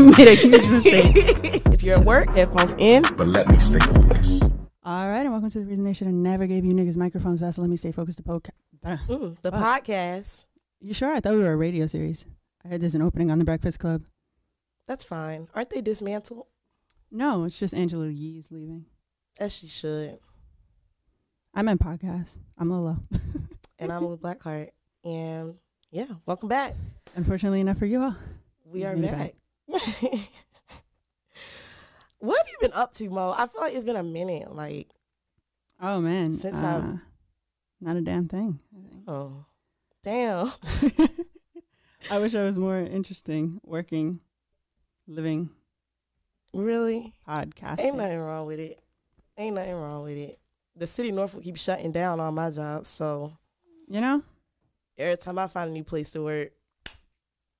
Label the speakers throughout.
Speaker 1: you made a huge mistake.
Speaker 2: if you're at work, headphones in.
Speaker 3: but let me stay focused.
Speaker 1: All right, and welcome to the reason they should have never gave you niggas microphones. That's let me stay focused. To poke.
Speaker 2: Mm, the
Speaker 1: Fuck.
Speaker 2: podcast.
Speaker 1: You sure? I thought we were a radio series. I heard there's an opening on the Breakfast Club.
Speaker 2: That's fine. Aren't they dismantled?
Speaker 1: No, it's just Angela Yee's leaving.
Speaker 2: As she should.
Speaker 1: I'm meant podcast. I'm Lolo.
Speaker 2: And I'm with Blackheart. And yeah, welcome back.
Speaker 1: Unfortunately enough for you all.
Speaker 2: We
Speaker 1: You
Speaker 2: are
Speaker 1: made it
Speaker 2: back. what have you been up to, Mo? I feel like it's been a minute. Like,
Speaker 1: Oh man,
Speaker 2: Since
Speaker 1: uh,
Speaker 2: I've-
Speaker 1: not a damn thing.
Speaker 2: oh, damn.
Speaker 1: I wish I was more interesting working, living,
Speaker 2: Really?
Speaker 1: podcasting.
Speaker 2: Ain't nothing wrong with it. Ain't nothing wrong with it. The city Norfolk keeps shutting down all my jobs, so
Speaker 1: You know,
Speaker 2: every time I find a new place to work,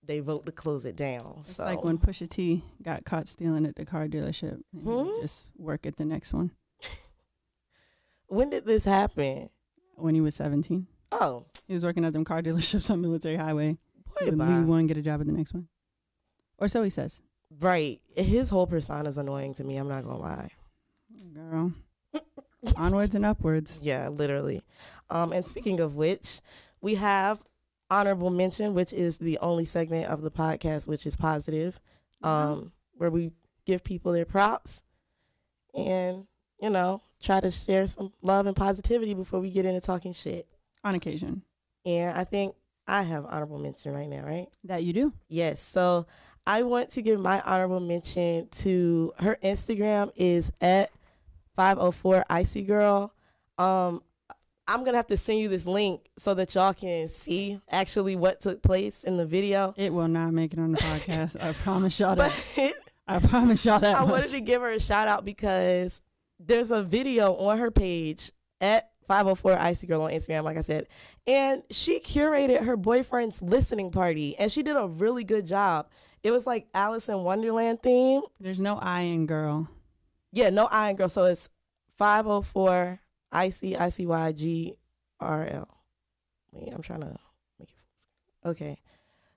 Speaker 2: they vote to close it down.
Speaker 1: it's
Speaker 2: so
Speaker 1: like when Pusha T got caught stealing at the car dealership. and
Speaker 2: Hmm?
Speaker 1: Just work at the next one
Speaker 2: when did this happen?
Speaker 1: when he was 17.
Speaker 2: Oh,
Speaker 1: He was working at them car dealerships on Military Highway. He
Speaker 2: boy,
Speaker 1: would leave one, get a job at the next one, or so he says.
Speaker 2: right. His whole persona is annoying to me. I'm not gonna lie.
Speaker 1: Girl, onwards and upwards.
Speaker 2: Yeah, literally. Um, and speaking of which, we have honorable mention, which is the only segment of the podcast which is positive, um, where we give people their props and you know try to share some love and positivity before we get into talking shit.
Speaker 1: On occasion,
Speaker 2: And I think I have honorable mention right now, right?
Speaker 1: that you do.
Speaker 2: Yes. So I want to give my honorable mention to her Instagram is at 504 icy girl. Um I'm gonna have to send you this link so that y'all can see actually what took place in the video.
Speaker 1: It will not make it on the podcast. I promise y'all that.
Speaker 2: But
Speaker 1: I promise y'all that.
Speaker 2: I
Speaker 1: much.
Speaker 2: wanted to give her a shout out because there's a video on her page at 504 Icy Girl on Instagram, like I said. And she curated her boyfriend's listening party and she did a really good job. It was like Alice in Wonderland theme.
Speaker 1: There's no I in girl.
Speaker 2: Yeah, no Iron Girl. So it's 504 Icy I C Y G R L. Wait, I'm trying to make it full screen. Okay.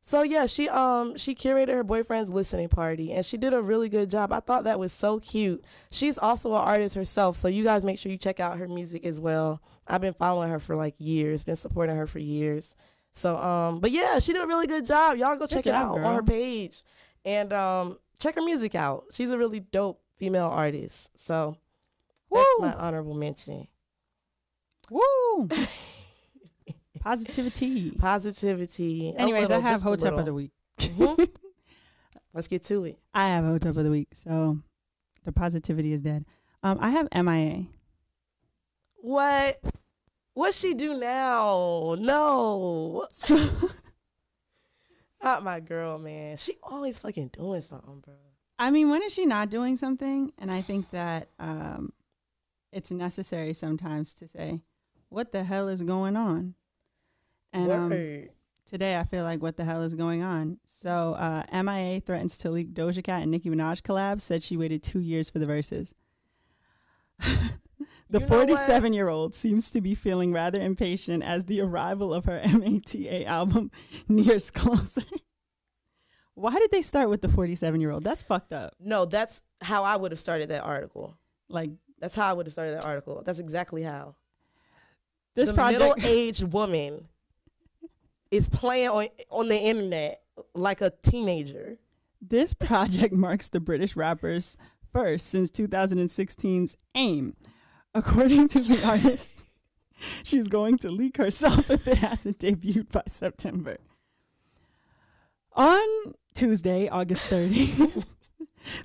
Speaker 2: So yeah, she um she curated her boyfriend's listening party and she did a really good job. I thought that was so cute. She's also an artist herself, so you guys make sure you check out her music as well. I've been following her for like years, been supporting her for years. So um but yeah, she did a really good job. Y'all go
Speaker 1: Good
Speaker 2: check it out
Speaker 1: girl.
Speaker 2: on her page. And um check her music out. She's a really dope female artist. So that's my honorable mention.
Speaker 1: Woo! Positivity.
Speaker 2: Positivity. A
Speaker 1: Anyways, I have Hotep of the week.
Speaker 2: Mhm. Let's get to it.
Speaker 1: I have Hotep of the week, so the positivity is dead. Um, I have MIA.
Speaker 2: What? What she do now? No, not my girl, man. She always fucking doing something, bro.
Speaker 1: I mean, when is she not doing something? And I think that um, it's necessary sometimes to say, "What the hell is going on?" And um, today, I feel like, "What the hell is going on?" So, uh, MIA threatens to leak Doja Cat and Nicki Minaj collab. Said she waited two years for the verses. the
Speaker 2: You
Speaker 1: 47 year old seems to be feeling rather impatient as the arrival of her MATA album nears closer. Why did they start with the 47 year old? That's fucked up.
Speaker 2: no, that's how I would have started that article.
Speaker 1: Like
Speaker 2: That's how I would have started that article. That's exactly how.
Speaker 1: This
Speaker 2: the
Speaker 1: project.
Speaker 2: middle-aged woman is playing on on the internet like a teenager.
Speaker 1: This project marks the British rapper's first since 2016's AIM. According to the artist, she's going to leak herself if it hasn't debuted by September. On Tuesday, August 30,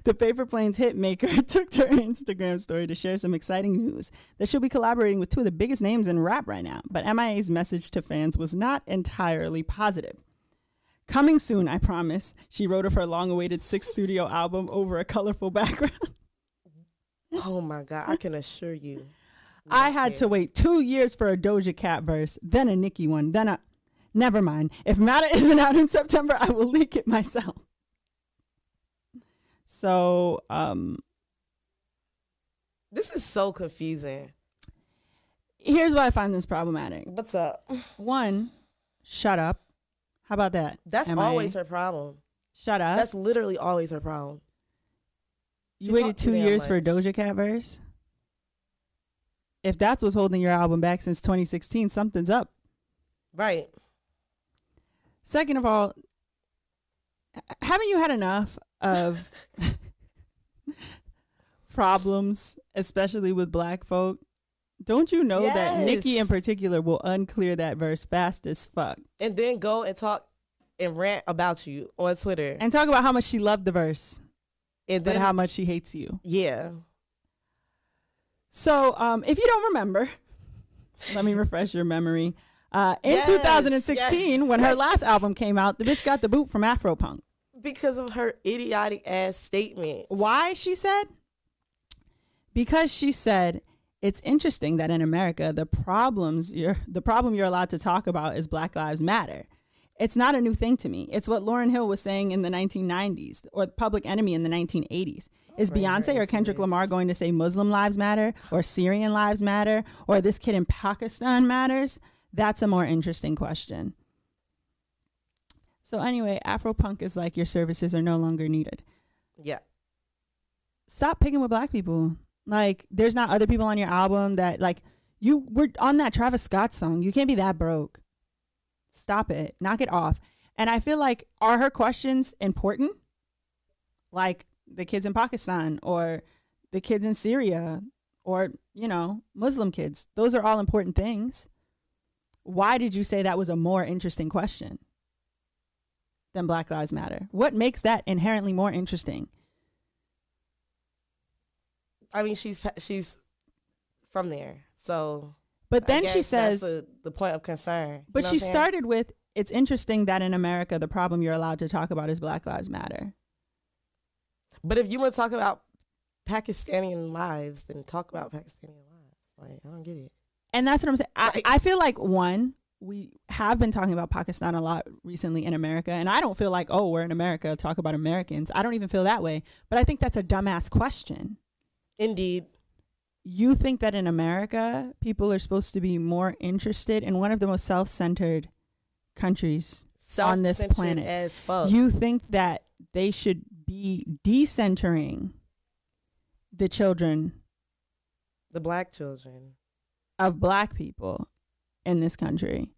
Speaker 1: the Paper Planes hit maker took to her Instagram story to share some exciting news that she'll be collaborating with two of the biggest names in rap right now. But MIA's message to fans was not entirely positive. Coming soon, I promise, she wrote of her long awaited sixth studio album over a colorful background.
Speaker 2: Oh my god, I can assure you.
Speaker 1: I had to wait two years for a Doja Cat verse, then a Nicki one, then a. Never mind. If MATA isn't out in September, I will leak it myself. So, um,
Speaker 2: This is so confusing.
Speaker 1: here's why I find this problematic.
Speaker 2: What's up?
Speaker 1: One, shut up. How about that?
Speaker 2: That's
Speaker 1: MIA?
Speaker 2: always her problem.
Speaker 1: Shut up.
Speaker 2: That's literally always her problem.
Speaker 1: you
Speaker 2: she
Speaker 1: waited two years for a. Doja Cat verse. If that's what's holding your album back since 2016, something's up.
Speaker 2: Right.
Speaker 1: Second of all, haven't you had enough of problems, especially with black folk? Don't you know that Nicki in particular will unclear that verse fast as fuck
Speaker 2: And then go and talk and rant about you on Twitter. And,
Speaker 1: and talk about how much she loved the verse, And
Speaker 2: then
Speaker 1: how much she hates you?
Speaker 2: yeah.
Speaker 1: So, um, if you don't remember, let me refresh your memory. Uh, in
Speaker 2: Yes,
Speaker 1: 2016,
Speaker 2: yes.
Speaker 1: when her last album came out, the bitch got the boot from Afropunk.
Speaker 2: Because of her idiotic ass statement.
Speaker 1: Why, she said? Because she said it's interesting that in America the problems you're the problem you're allowed to talk about is Black Lives Matter. It's not a new thing to me. It's what Lauryn Hill was saying in the 1990s or Public Enemy in the 1980s. Is
Speaker 2: Right,
Speaker 1: Beyonce
Speaker 2: right,
Speaker 1: or Kendrick. Lamar going to say Muslim lives matter or Syrian lives matter or this kid in Pakistan matters? That's a more interesting question. So anyway, Afropunk is like your services are no longer needed
Speaker 2: Yeah.
Speaker 1: stop picking with black people. Like, there's not other people on your album that like you were on that Travis Scott song. You can't be that broke. Stop it. Knock it off. And I feel like are her questions important? Like the kids in Pakistan or the kids in Syria or, you know, Muslim kids. Those are all important things. Why did you say that was a more interesting question than Black Lives Matter? What makes that inherently more interesting?
Speaker 2: I mean, she's she's from there, so.
Speaker 1: But then she says,
Speaker 2: that's the, the point of concern.
Speaker 1: but
Speaker 2: You know
Speaker 1: she
Speaker 2: what I'm saying?
Speaker 1: started with, it's interesting that in America, the problem you're allowed to talk about is Black Lives Matter.
Speaker 2: But if you want to talk about Pakistani lives, then talk about Pakistani lives. Like I don't get it.
Speaker 1: And that's what I'm saying. I,
Speaker 2: Like-
Speaker 1: I feel like, one, we have been talking about Pakistan a lot recently in America. And I don't feel like, oh, we're in America, talk about Americans. I don't even feel that way. But I think that's a dumbass question.
Speaker 2: Indeed,
Speaker 1: You think that in America, people are supposed to be more interested in one of the most self centered countries On this planet.
Speaker 2: as fuck.
Speaker 1: You think that they should be decentering the children
Speaker 2: the black children.
Speaker 1: of black people in this country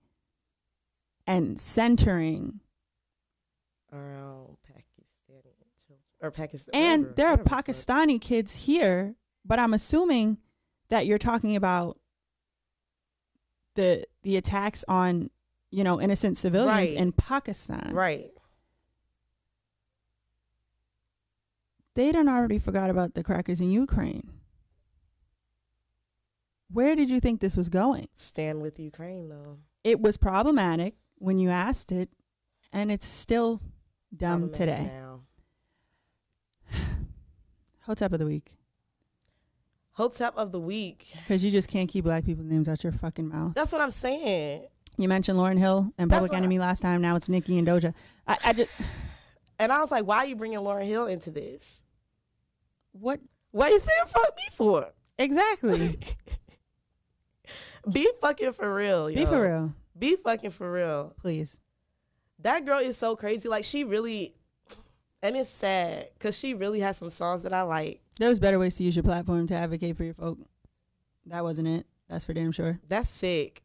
Speaker 1: and centering
Speaker 2: around oh, Pakistani children or Pakistan.
Speaker 1: and
Speaker 2: whatever-
Speaker 1: there are
Speaker 2: whatever the fuck.
Speaker 1: Pakistani kids here, but I'm assuming that you're talking about the the attacks on you know innocent civilians
Speaker 2: Right.
Speaker 1: in Pakistan.
Speaker 2: Right.
Speaker 1: They done already forgot about the crackers in Ukraine. Where did you think this was going?
Speaker 2: Stand with Ukraine though.
Speaker 1: It was problematic when you asked it, and it's still dumb today.
Speaker 2: Now.
Speaker 1: Hotep of the week.
Speaker 2: Hotep of the week.
Speaker 1: Because you just can't keep black people's names out your fucking mouth.
Speaker 2: That's what I'm saying.
Speaker 1: You mentioned Lauryn Hill and Public
Speaker 2: what I-
Speaker 1: Enemy last time. Now it's Nicki and Doja. I, I just
Speaker 2: And I was like, why are you bringing Lauryn Hill into this?
Speaker 1: what
Speaker 2: What are you saying fuck me for?
Speaker 1: exactly?
Speaker 2: Be fucking for real, yo.
Speaker 1: Be for real,
Speaker 2: Be fucking for real.
Speaker 1: please.
Speaker 2: That girl is so crazy. Like she really, and it's sad because she really has some songs that I like.
Speaker 1: There's better ways to use your platform to advocate for your folk. That wasn't it. That's for damn sure.
Speaker 2: That's sick.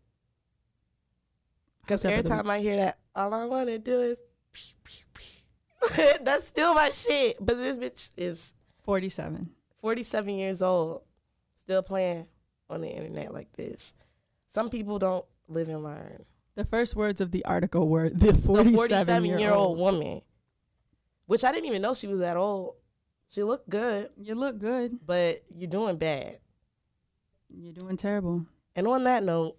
Speaker 2: Because every time I hear that, all I want to do is. pew, pew, pew. That's still my shit. But this bitch is
Speaker 1: Forty-seven.
Speaker 2: 47 years old, still playing on the internet like this. Some people don't live and learn.
Speaker 1: The first words of the article were the
Speaker 2: The 47
Speaker 1: year,
Speaker 2: year old,
Speaker 1: old.
Speaker 2: woman, which I didn't even know she was that old. She looked good,
Speaker 1: You look good.
Speaker 2: but you're doing bad.
Speaker 1: You're doing terrible.
Speaker 2: And on that note,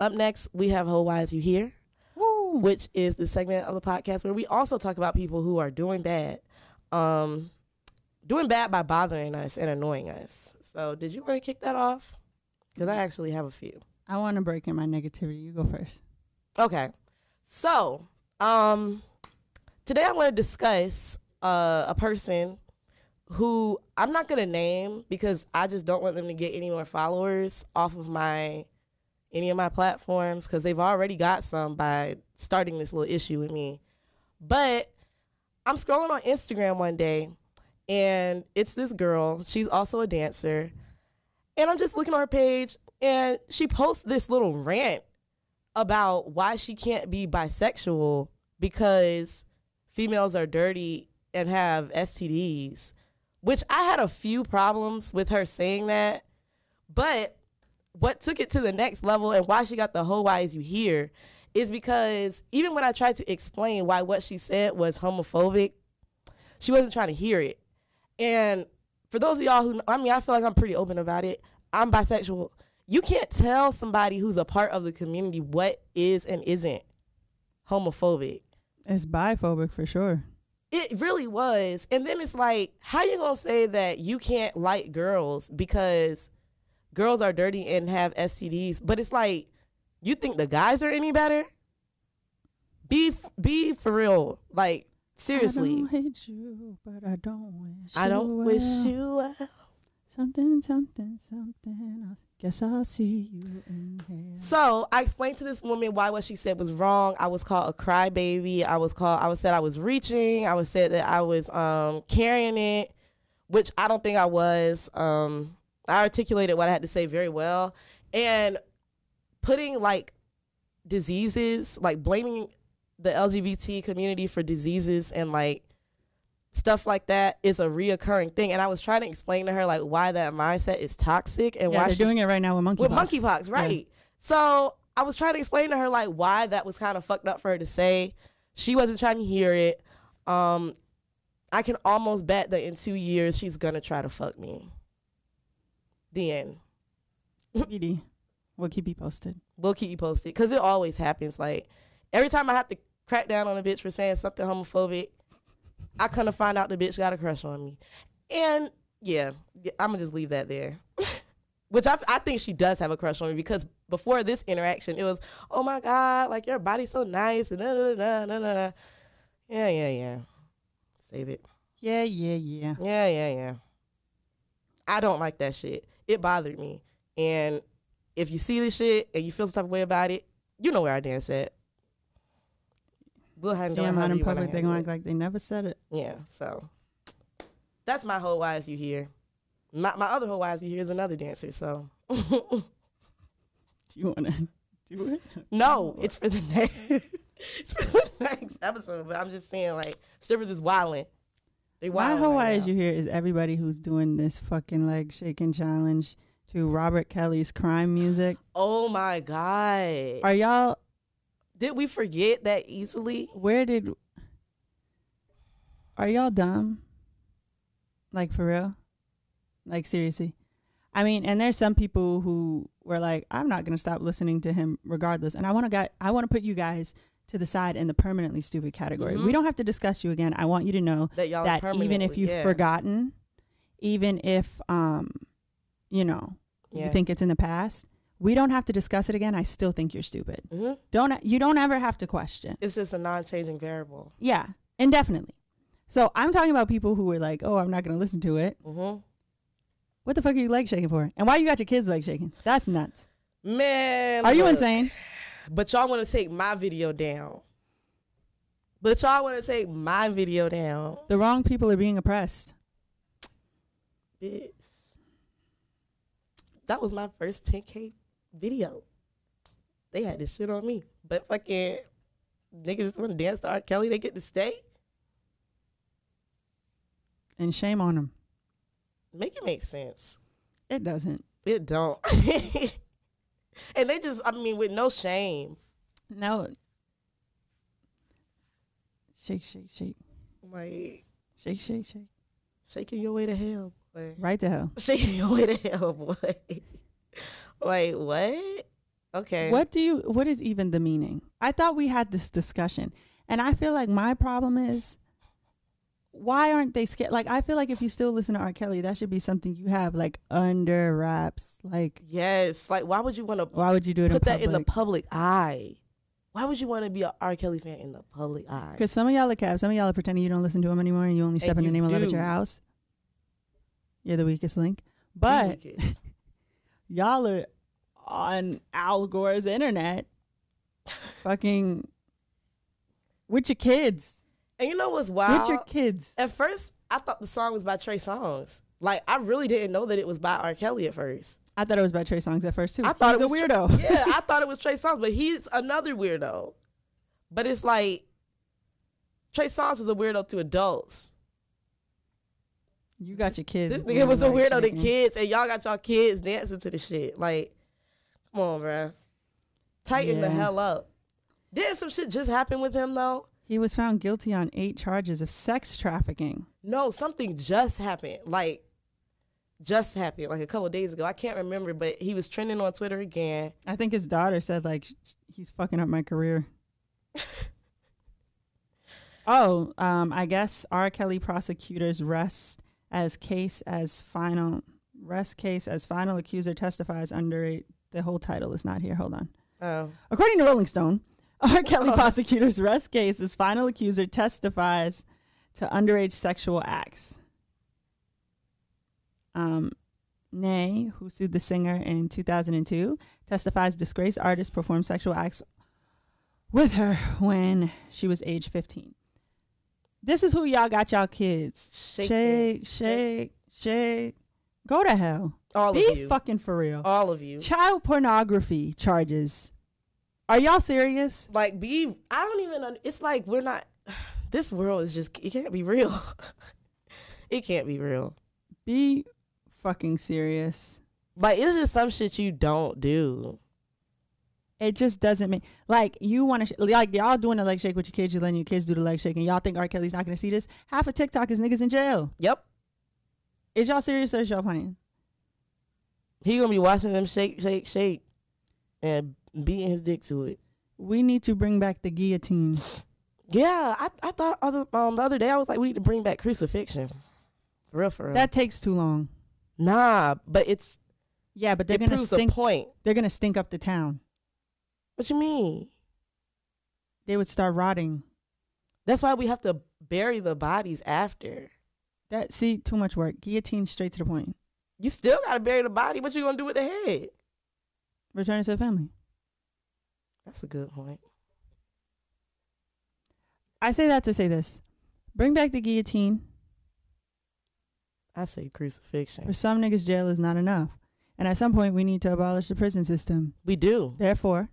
Speaker 2: up next, we have Ho Why Is You Here,
Speaker 1: Woo.
Speaker 2: which is the segment of the podcast where we also talk about people who are doing bad. Um, doing bad by bothering us and annoying us. So, did you want to kick that off? Because I actually have a few.
Speaker 1: I want to break in my negativity. You go first.
Speaker 2: Okay. So, um, today I want to discuss uh, a person who I'm not gonna name because I just don't want them to get any more followers off of my any of my platforms because they've already got some by starting this little issue with me. But I'm scrolling on Instagram one day and it's this girl. She's also a dancer. And I'm just looking on her page and she posts this little rant about why she can't be bisexual because females are dirty and have STDs, which I had a few problems with her saying that. But what took it to the next level and why she got the whole why is you here is because even when I tried to explain why what she said was homophobic, she wasn't trying to hear it. And for those of y'all who, I mean, I feel like I'm pretty open about it. I'm bisexual. You can't tell somebody who's a part of the community what is and isn't homophobic.
Speaker 1: It's biphobic for sure.
Speaker 2: It really was. And then it's like, how you gonna say that you can't like girls because girls are dirty and have STDs? But it's like, you think the guys are any better? Be be for real. Like seriously.
Speaker 1: I don't hate you, but I don't wish.
Speaker 2: I don't
Speaker 1: you
Speaker 2: wish you well.
Speaker 1: Something, something, something. I guess I'll see you in hell.
Speaker 2: So I explained to this woman why what she said was wrong. I was called a crybaby. I was called. I was said I was reaching. I was said that I was um, carrying it, which I don't think I was. Um, I articulated what I had to say very well, and putting like diseases, like blaming the LGBT community for diseases and like stuff like that is a reoccurring thing. And I was trying to explain to her like why that mindset is toxic and
Speaker 1: yeah,
Speaker 2: why
Speaker 1: they're
Speaker 2: she
Speaker 1: doing it right now with monkeypox.
Speaker 2: with monkeypox, right? So I was trying to explain to her like why that was kind of fucked up for her to say. She wasn't trying to hear it. Um, I can almost bet that in two years she's gonna try to fuck me. The end.
Speaker 1: We'll keep you posted.
Speaker 2: We'll keep you posted because it always happens. Like every time I have to crack down on a bitch for saying something homophobic, I kind of find out the bitch got a crush on me, and yeah, I'm gonna just leave that there. Which I, I think she does have a crush on me because before this interaction, it was, oh my god, like your body's so nice and da da da da da da. Yeah, yeah, yeah. Save it.
Speaker 1: Yeah, yeah, yeah.
Speaker 2: Yeah, yeah, yeah. I don't like that shit. It bothered me. And if you see this shit and you feel some type of way about it, you know where I dance at. We'll handle it
Speaker 1: out in public, they
Speaker 2: handle
Speaker 1: gonna act like they never said it.
Speaker 2: Yeah, so that's my whole why is you here. My my other whole why is you here is another dancer. So
Speaker 1: Do you wanna do it?
Speaker 2: no, it's for the next. it's for the next episode. But I'm just saying, like strippers is wilding. They
Speaker 1: My whole
Speaker 2: right
Speaker 1: why
Speaker 2: now.
Speaker 1: is you here is everybody who's doing this fucking leg shaking challenge to Robert Kelly's crime music.
Speaker 2: Oh my god!
Speaker 1: Are y'all
Speaker 2: Did we forget that easily?
Speaker 1: where did are y'all dumb? Like for real? Like seriously? I mean, and there's some people who were like, I'm not gonna stop listening to him regardless. And I wanna got I wanna put you guys to the side in the permanently stupid category.
Speaker 2: Mhm.
Speaker 1: We don't have to discuss you again. I want you to know
Speaker 2: That y'all
Speaker 1: that even if you've
Speaker 2: yeah.
Speaker 1: forgotten, even if um, you know,
Speaker 2: Yeah.
Speaker 1: you think it's in the past, we don't have to discuss it again. I still think you're stupid.
Speaker 2: hmm
Speaker 1: Don't you don't ever have to question.
Speaker 2: It's just a non-changing variable.
Speaker 1: Yeah, indefinitely. So I'm talking about people who were like, "Oh, I'm not going to listen to it."
Speaker 2: hmm
Speaker 1: What the fuck are you leg shaking for? And why you got your kids leg shaking? That's nuts.
Speaker 2: Man,
Speaker 1: Are you
Speaker 2: look,
Speaker 1: insane?
Speaker 2: But y'all want to take my video down. But y'all want to take my video down,
Speaker 1: The wrong people are being oppressed.
Speaker 2: bitch. That was my first 10k video. They had this shit on me, but fucking niggas just want to dance to R. Kelly. They get to stay.
Speaker 1: And shame on them.
Speaker 2: Make it make sense.
Speaker 1: It doesn't.
Speaker 2: It don't. and they just, I mean, with no shame.
Speaker 1: No. Shake, shake, shake.
Speaker 2: Like
Speaker 1: Shake, shake, shake.
Speaker 2: shaking your way to hell, boy.
Speaker 1: Right to hell.
Speaker 2: Shaking your way to hell, boy. like what? Okay.
Speaker 1: What do you what is even the meaning? I thought we had this discussion. And I feel like my problem is why aren't they scared? Like I feel like if you still listen to R. Kelly, that should be something you have like under wraps. Like
Speaker 2: Yes. Like, why would you want to
Speaker 1: why would you do it
Speaker 2: put
Speaker 1: in
Speaker 2: that in the public eye? Why would you want to be a R. Kelly fan in the public eye?
Speaker 1: Because some of y'all are caps. Some of y'all are pretending you don't listen to him anymore, and you only step in
Speaker 2: you
Speaker 1: the name of love at your house. You're the weakest link. But
Speaker 2: Because-
Speaker 1: y'all are on Al Gore's internet, fucking with your kids.
Speaker 2: And you know what's wild?
Speaker 1: With your kids.
Speaker 2: At first, I thought the song was by Trey Songz. Like I really didn't know that it was by R. Kelly at first.
Speaker 1: I thought it was by Trey Songz at first too.
Speaker 2: I thought
Speaker 1: He's
Speaker 2: it was
Speaker 1: a weirdo.
Speaker 2: yeah, I thought it was Trey Songz, but he's another weirdo. But it's like Trey Songz was a weirdo to adults.
Speaker 1: You got your kids.
Speaker 2: This nigga was a weirdo to kids, and y'all got y'all kids dancing to the shit. Like, come on, bruh. Tighten the hell up. Didn't some shit just happen with him though?
Speaker 1: He was found guilty on eight charges of sex trafficking.
Speaker 2: No, something just happened. Like, just happened like a couple days ago. I can't remember, but he was trending on Twitter again.
Speaker 1: I think his daughter said like he's fucking up my career. oh, um, I guess R. Kelly prosecutors rest as case as final rest case as final accuser testifies under a, the whole title is not here. Hold on.
Speaker 2: Oh,
Speaker 1: According to Rolling Stone, R. Kelly prosecutors rest case as final accuser testifies to underage sexual acts. Um, Nay, who sued the singer in 2002, testifies disgraced artist performed sexual acts with her when she was age 15. This is who y'all got y'all kids.
Speaker 2: shake,
Speaker 1: Shake,
Speaker 2: it.
Speaker 1: shake, shake. Go to hell.
Speaker 2: all
Speaker 1: Be
Speaker 2: of you, Be
Speaker 1: fucking for real.
Speaker 2: all of you.
Speaker 1: Child pornography charges. Are y'all serious?
Speaker 2: Like, be. I don't even. It's like we're not. This world is just. It can't be real. it can't be real.
Speaker 1: Be fucking serious.
Speaker 2: Like, it's just some shit you don't do.
Speaker 1: It just doesn't make like you want to sh- like y'all doing the leg shake with your kids. You letting your kids do the leg shake, and y'all think R. Kelly's not gonna see this. Half of TikTok is niggas in jail.
Speaker 2: Yep.
Speaker 1: Is y'all serious or is y'all playing?
Speaker 2: He gonna be watching them shake, shake, shake, and beating his dick to it.
Speaker 1: We need to bring back the guillotine.
Speaker 2: Yeah, I, I thought other, um, the other day I was like, we need to bring back crucifixion. For real, for real.
Speaker 1: That takes too long.
Speaker 2: nah, but it's
Speaker 1: Yeah, but they're
Speaker 2: it
Speaker 1: gonna stink.
Speaker 2: point.
Speaker 1: They're gonna stink up the town.
Speaker 2: What you mean?
Speaker 1: They would start rotting.
Speaker 2: That's why we have to bury the bodies after.
Speaker 1: That see too much work. Guillotine straight to the point.
Speaker 2: You still gotta bury the body. What you gonna do with the head?
Speaker 1: Return it to the family.
Speaker 2: That's a good point.
Speaker 1: I say that to say this: bring back the guillotine.
Speaker 2: I say crucifixion.
Speaker 1: For some niggas, jail is not enough. And at some point, we need to abolish the prison system.
Speaker 2: We do.
Speaker 1: Therefore,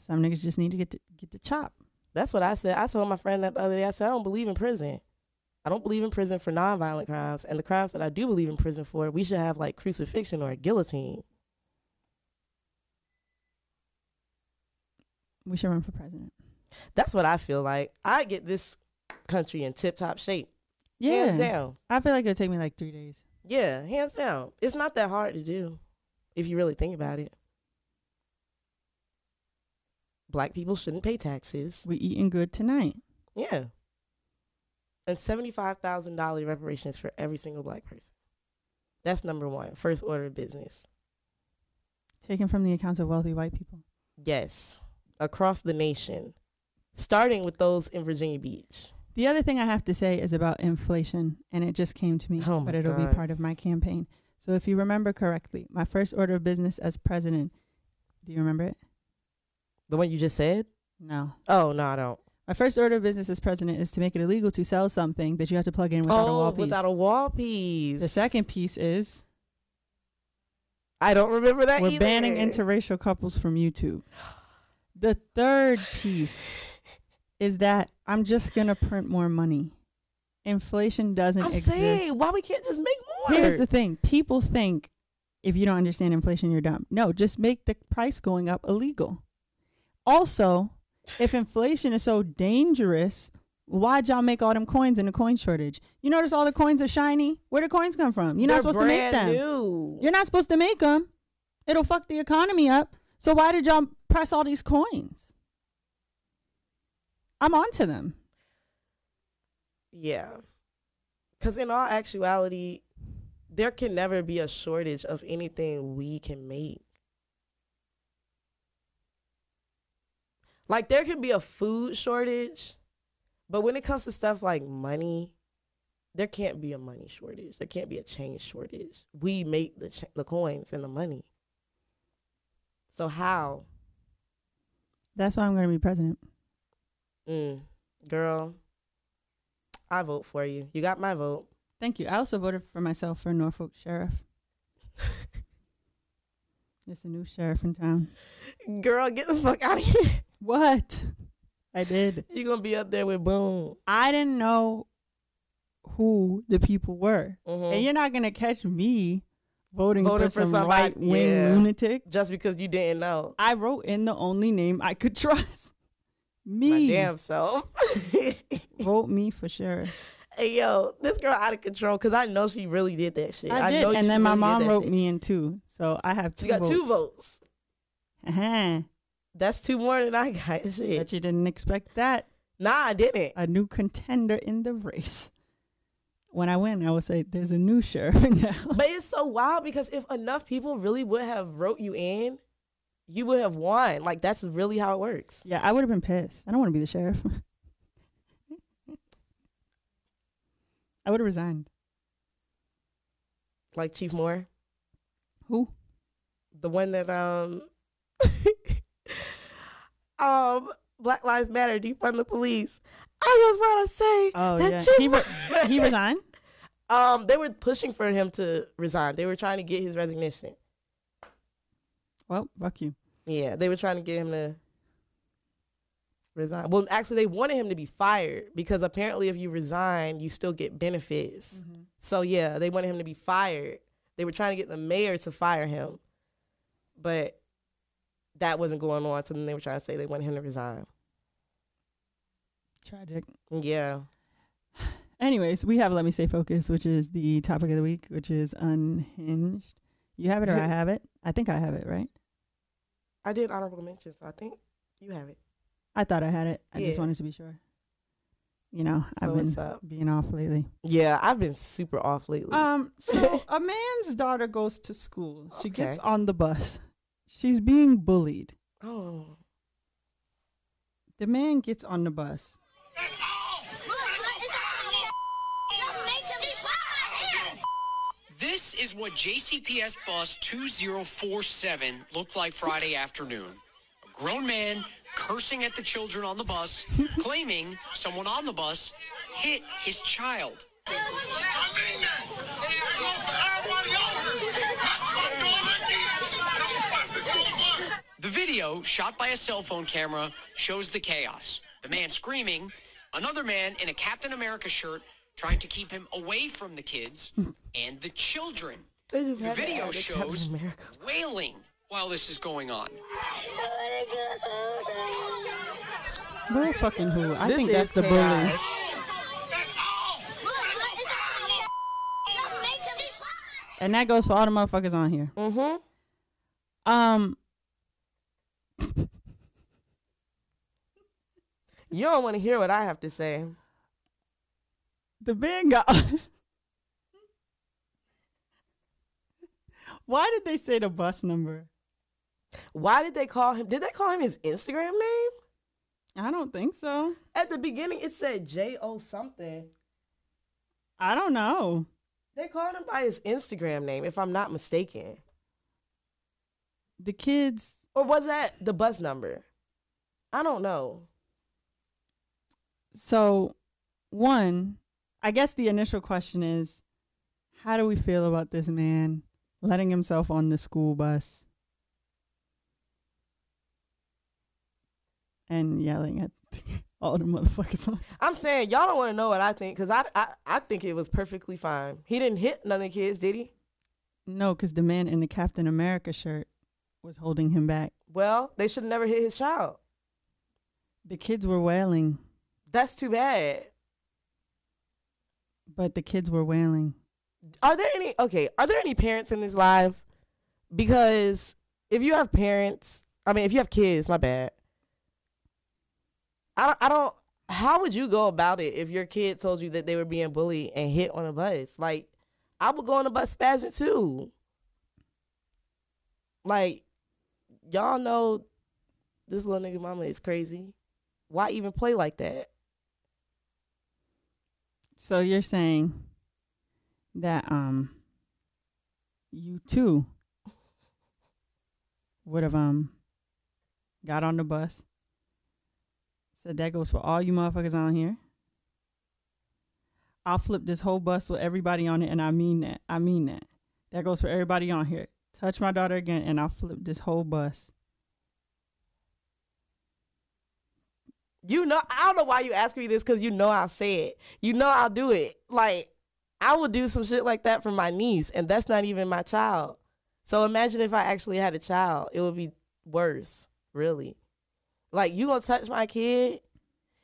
Speaker 1: some niggas just need to get to, get the chop.
Speaker 2: That's what I said. I told my friend that the other day. I said I don't believe in prison. I don't believe in prison for nonviolent crimes, and the crimes that I do believe in prison for, we should have like crucifixion or a guillotine.
Speaker 1: We should run for president.
Speaker 2: That's what I feel like. I get this country in tip top shape.
Speaker 1: Yeah.
Speaker 2: Hands down.
Speaker 1: I feel like it'll take me like three days.
Speaker 2: Yeah, hands down. It's not that hard to do if you really think about it. Black people shouldn't pay taxes.
Speaker 1: We eating good tonight.
Speaker 2: Yeah. And $75,000 reparations for every single black person. That's number one, first order of business.
Speaker 1: Taken from the accounts of wealthy white people.
Speaker 2: Yes. Across the nation. Starting with those in Virginia Beach.
Speaker 1: The other thing I have to say is about inflation, and it just came to me,
Speaker 2: Oh
Speaker 1: but it'll be part of my campaign. So if you remember correctly, my first order of business as president, do you remember it?
Speaker 2: The one you just said?
Speaker 1: No.
Speaker 2: Oh, no, I don't.
Speaker 1: My first order of business as president is to make it illegal to sell something that you have to plug in without a
Speaker 2: oh,
Speaker 1: wall piece.
Speaker 2: without a wall piece.
Speaker 1: the second piece is
Speaker 2: I don't remember that
Speaker 1: we're
Speaker 2: either.
Speaker 1: banning interracial couples from YouTube. The third piece is that I'm just gonna print more money. Inflation doesn't
Speaker 2: I'm
Speaker 1: exist.
Speaker 2: saying, why we can't just make more?
Speaker 1: Here's the thing: people think if you don't understand inflation, you're dumb. No, just make the price going up illegal. Also, if inflation is so dangerous, why'd y'all make all them coins in the coin shortage? You notice all the coins are shiny. Where the coins come from? You're not
Speaker 2: They're
Speaker 1: supposed to make them.
Speaker 2: New.
Speaker 1: You're not supposed to make them. It'll fuck the economy up. So why did y'all press all these coins? I'm onto them.
Speaker 2: Yeah. Because in all actuality, there can never be a shortage of anything we can make. Like, there can be a food shortage, but when it comes to stuff like money, there can't be a money shortage. There can't be a change shortage. We make the, ch- the coins and the money. So, how?
Speaker 1: That's why I'm going to be president.
Speaker 2: Mm. Girl, I vote for you. You got my vote.
Speaker 1: Thank you. I also voted for myself for Norfolk sheriff. It's a new sheriff in town.
Speaker 2: Girl, get the fuck out of here.
Speaker 1: What? I did.
Speaker 2: You're gonna be up there with Boom.
Speaker 1: I didn't know who the people were.
Speaker 2: Mhm.
Speaker 1: And you're not gonna catch me voting,
Speaker 2: Voting
Speaker 1: for
Speaker 2: for
Speaker 1: some right wing
Speaker 2: yeah.
Speaker 1: lunatic.
Speaker 2: Just because you didn't know.
Speaker 1: I wrote in the only name I could trust. Me.
Speaker 2: My damn self.
Speaker 1: Vote me for sure.
Speaker 2: hey yo, this girl out of control because I know she really did that shit.
Speaker 1: I, did,
Speaker 2: know
Speaker 1: and then my
Speaker 2: really did
Speaker 1: mom wrote
Speaker 2: shit.
Speaker 1: me in too. So I have two
Speaker 2: You got
Speaker 1: votes.
Speaker 2: two votes.
Speaker 1: Uh-huh.
Speaker 2: That's two more than I got. Shit.
Speaker 1: Bet you didn't expect that.
Speaker 2: Nah, I didn't.
Speaker 1: A new contender in the race. When I win, I will say there's a new sheriff in town.
Speaker 2: But it's so wild because if enough people really would have wrote you in, you would have won. Like that's really how it works.
Speaker 1: Yeah, I would have been pissed. I don't want to be the sheriff. I would have resigned.
Speaker 2: Like Chief Moore,
Speaker 1: Who?
Speaker 2: the one that um um Black Lives Matter defund the police. I just want to say
Speaker 1: Oh
Speaker 2: that
Speaker 1: yeah, he re- he resigned.
Speaker 2: um they were pushing for him to resign. They were trying to get his resignation.
Speaker 1: Well, fuck you.
Speaker 2: Yeah, they were trying to get him to resign. Well, actually, they wanted him to be fired because apparently, if you resign, you still get benefits. So yeah, they wanted him to be fired. They were trying to get the mayor to fire him, but that wasn't going on. So then they were trying to say they wanted him to resign.
Speaker 1: Tragic.
Speaker 2: Yeah.
Speaker 1: Anyways, we have let me stay focused, which is the topic of the week, which is unhinged. You have it or I have it. I think I have it, right?
Speaker 2: I did honorable mention, so I think you have it.
Speaker 1: I thought I had it. I just wanted to be sure. You know,
Speaker 2: So
Speaker 1: I've been being off lately.
Speaker 2: Yeah, I've been super off lately.
Speaker 1: Um, so a man's daughter goes to school. She gets on the bus. She's being bullied.
Speaker 2: oh,
Speaker 1: The man gets on the bus.
Speaker 3: This is what JCPS bus 2047 looked like Friday afternoon. A grown man cursing at the children on the bus, claiming someone on the bus hit his child. The video, shot by a cell phone camera, shows the chaos. The man screaming, another man in a Captain America shirt trying to keep him away from the kids and the children. The video
Speaker 2: add it
Speaker 3: shows
Speaker 2: America.
Speaker 3: wailing while this is going on.
Speaker 1: Bull fucking who? I
Speaker 2: This
Speaker 1: think that's the
Speaker 2: chaos.
Speaker 1: bully. And that goes for all the motherfuckers on here.
Speaker 2: Mm-hmm.
Speaker 1: Um,
Speaker 2: You don't want to hear what I have to say.
Speaker 1: the man got. Why did they say the bus number?
Speaker 2: Why did they call him? Did they call him his Instagram name?
Speaker 1: I don't think so.
Speaker 2: At the beginning, it said J O something.
Speaker 1: I don't know.
Speaker 2: They called him by his Instagram name, if I'm not mistaken.
Speaker 1: The kids.
Speaker 2: Or was that the bus number? I don't know.
Speaker 1: So, one, I guess the initial question is how do we feel about this man letting himself on the school bus and yelling at all the motherfuckers?
Speaker 2: I'm saying y'all don't want to know what I think because I, I I think it was perfectly fine. He didn't hit none of the kids, did he?
Speaker 1: No, because the man in the Captain America shirt was holding him back.
Speaker 2: Well, they should have never hit his child.
Speaker 1: The kids were wailing,
Speaker 2: That's too bad.
Speaker 1: but the kids were wailing.
Speaker 2: Are there any okay? Are there any parents in this live? Because if you have parents, I mean, if you have kids, my bad. I don't. I don't. How would you go about it if your kid told you that they were being bullied and hit on a bus? Like, I would go on the bus spazzing too. Like, y'all know this little nigga mama is crazy. Why even play like that?
Speaker 1: So you're saying that um you too would have um got on the bus, Said that goes for all you motherfuckers on here. I'll flip this whole bus with everybody on it, and I mean that. I mean that. That goes for everybody on here. Touch my daughter again, and I'll flip this whole bus.
Speaker 2: You know, I don't know why you ask me this because you know I'll say it. You know I'll do it. Like, I would do some shit like that for my niece, and that's not even my child. So imagine if I actually had a child, it would be worse, really. Like, you gonna touch my kid,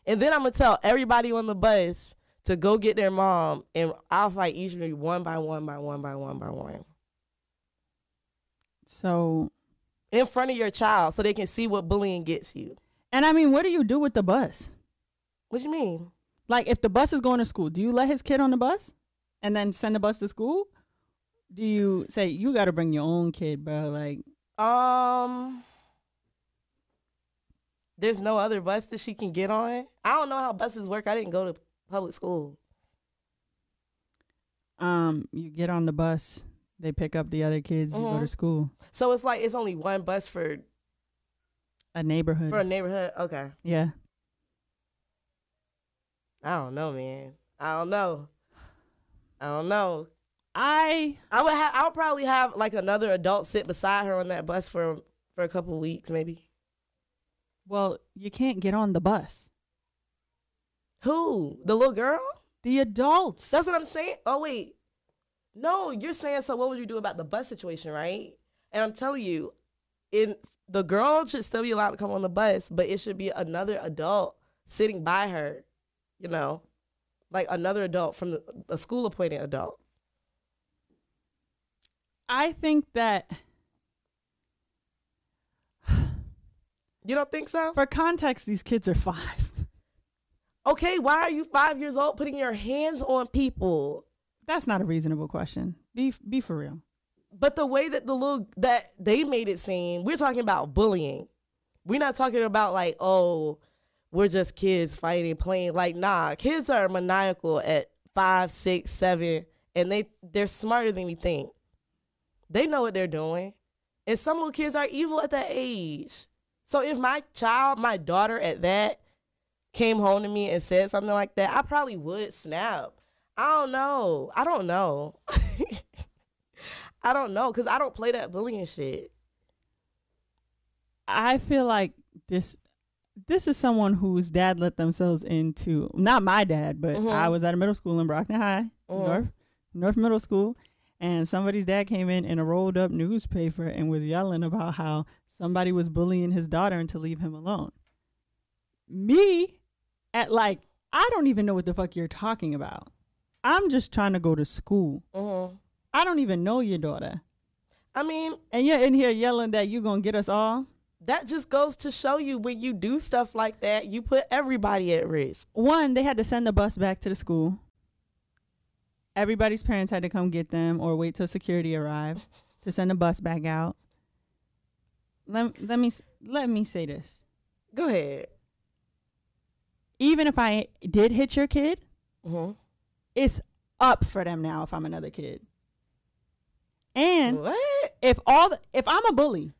Speaker 2: and then I'm gonna tell everybody on the bus to go get their mom, and I'll fight each one by one by one by one by one
Speaker 1: So,
Speaker 2: in front of your child so they can see what bullying gets you.
Speaker 1: and I mean, what do you do with the bus?
Speaker 2: What do you mean?
Speaker 1: Like, if the bus is going to school, do you let his kid on the bus and then send the bus to school? Do you say you got to bring your own kid, bro? Like,
Speaker 2: Um, there's no other bus that she can get on. I don't know how buses work. I didn't go to public school.
Speaker 1: um, you get on the bus, they pick up the other kids, you go to
Speaker 2: Mhm.
Speaker 1: school,
Speaker 2: So it's like it's only one bus for
Speaker 1: a neighborhood.
Speaker 2: for a neighborhood. Okay,
Speaker 1: yeah.
Speaker 2: I don't know, man. I don't know. I don't know.
Speaker 1: I
Speaker 2: I would have. I would probably have like another adult sit beside her on that bus for for a couple weeks, maybe.
Speaker 1: well, you can't get on the bus.
Speaker 2: Who? The little girl?
Speaker 1: The adults.
Speaker 2: That's what I'm saying. Oh wait, no, you're saying so. What would you do about the bus situation, right? And I'm telling you, in the girl should still be allowed to come on the bus, but it should be another adult sitting by her. You know, like another adult from the, a school appointed adult.
Speaker 1: I think that
Speaker 2: You don't think so?
Speaker 1: for context, these kids are five.
Speaker 2: Okay, why are you five years old putting your hands on people?
Speaker 1: That's not a reasonable question. Be be for real.
Speaker 2: But the way that the little that they made it seem, we're talking about bullying. We're not talking about like, oh, we're just kids fighting, playing. Like, nah, kids are maniacal at five, six, seven, and they they're smarter than we think. They know what they're doing, and some little kids are evil at that age. So if my child, my daughter at that, came home to me and said something like that, I probably would snap. I don't know. I don't know. I don't know because I don't play that bullying shit.
Speaker 1: I feel like this this is someone whose dad let themselves into not my dad, but
Speaker 2: Mhm.
Speaker 1: I was at a middle school in Brockton High,
Speaker 2: Mhm.
Speaker 1: North North Middle School, and somebody's dad came in in a rolled up newspaper and was yelling about how somebody was bullying his daughter and to leave him alone. Me at like I don't even know what the fuck you're talking about. I'm just trying to go to school.
Speaker 2: hmm
Speaker 1: I don't even know your daughter.
Speaker 2: I mean,
Speaker 1: And you're in here yelling that you're gonna get us all.
Speaker 2: that just goes to show you when you do stuff like that, you put everybody at risk.
Speaker 1: one, they had to send the bus back to the school. Everybody's parents had to come get them or wait till security arrived to send the bus back out. Let, let me let me say this.
Speaker 2: Go ahead.
Speaker 1: Even if I did hit your kid,
Speaker 2: hmm
Speaker 1: it's up for them now if I'm another kid. And
Speaker 2: What?
Speaker 1: if all the, if I'm a bully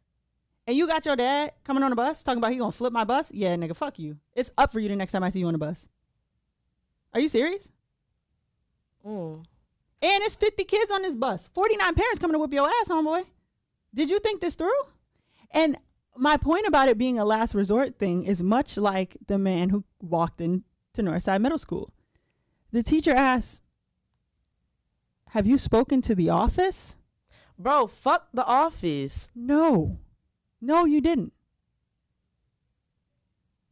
Speaker 1: and you got your dad coming on the bus talking about he gonna flip my bus, yeah, nigga, fuck you. It's up for you the next time I see you on the bus. Are you serious?
Speaker 2: Mm.
Speaker 1: And it's 50 kids on this bus. 49 parents coming to whip your ass, homeboy. Did you think this through? And my point about it being a last resort thing is much like the man who walked into Northside Middle School. The teacher asked, Have you spoken to the office?
Speaker 2: Bro, fuck the office.
Speaker 1: No. No, you didn't.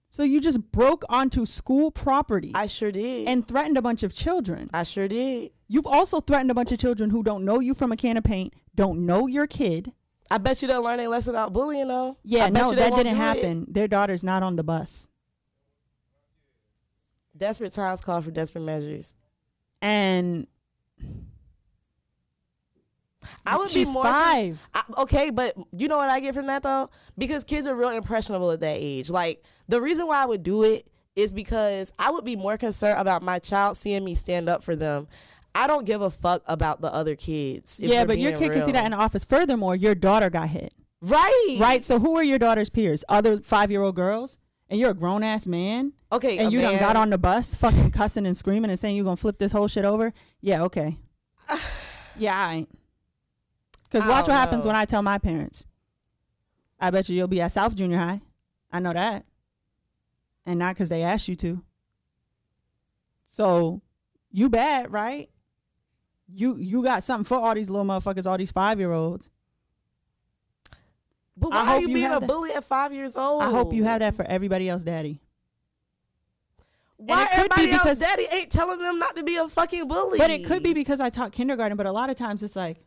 Speaker 1: So you just broke onto school property
Speaker 2: I sure did.
Speaker 1: and threatened a bunch of children.
Speaker 2: I sure did.
Speaker 1: You've also threatened a bunch of children who don't know you from a can of paint, don't know your kid.
Speaker 2: I bet you didn't learn a lesson about bullying though.
Speaker 1: Yeah, no, that didn't
Speaker 2: do it.
Speaker 1: happen. Their daughter's not on the bus.
Speaker 2: Desperate times call for desperate measures.
Speaker 1: And
Speaker 2: I would
Speaker 1: she's
Speaker 2: be more
Speaker 1: five.
Speaker 2: I, okay, but you know what I get from that though? Because kids are real impressionable at that age. Like the reason why I would do it is because I would be more concerned about my child seeing me stand up for them. I don't give a fuck about the other kids.
Speaker 1: yeah, but your kid can see that in the office. Furthermore, your daughter got hit.
Speaker 2: right,
Speaker 1: Right? So who are your daughter's peers? Other five year old girls? And you're a grown ass man,
Speaker 2: Okay,
Speaker 1: and you done got on the bus, fucking cussing and screaming and saying you're gonna flip this whole shit over, yeah, okay, yeah, I ain't. Cause
Speaker 2: I
Speaker 1: watch what
Speaker 2: don't
Speaker 1: happens when I tell my parents. I bet you you'll be at South Junior High. I know that, and not because they asked you to. So, you bad, right? You you got something for all these little motherfuckers, all these five year olds.
Speaker 2: But
Speaker 1: I
Speaker 2: why are you
Speaker 1: you
Speaker 2: being a
Speaker 1: that.
Speaker 2: bully at five years old?
Speaker 1: I hope you have that for everybody else, daddy.
Speaker 2: Why
Speaker 1: could be
Speaker 2: everybody else
Speaker 1: because-
Speaker 2: daddy ain't telling them not to be a fucking bully?
Speaker 1: But it could be because I taught kindergarten, but a lot of times it's like,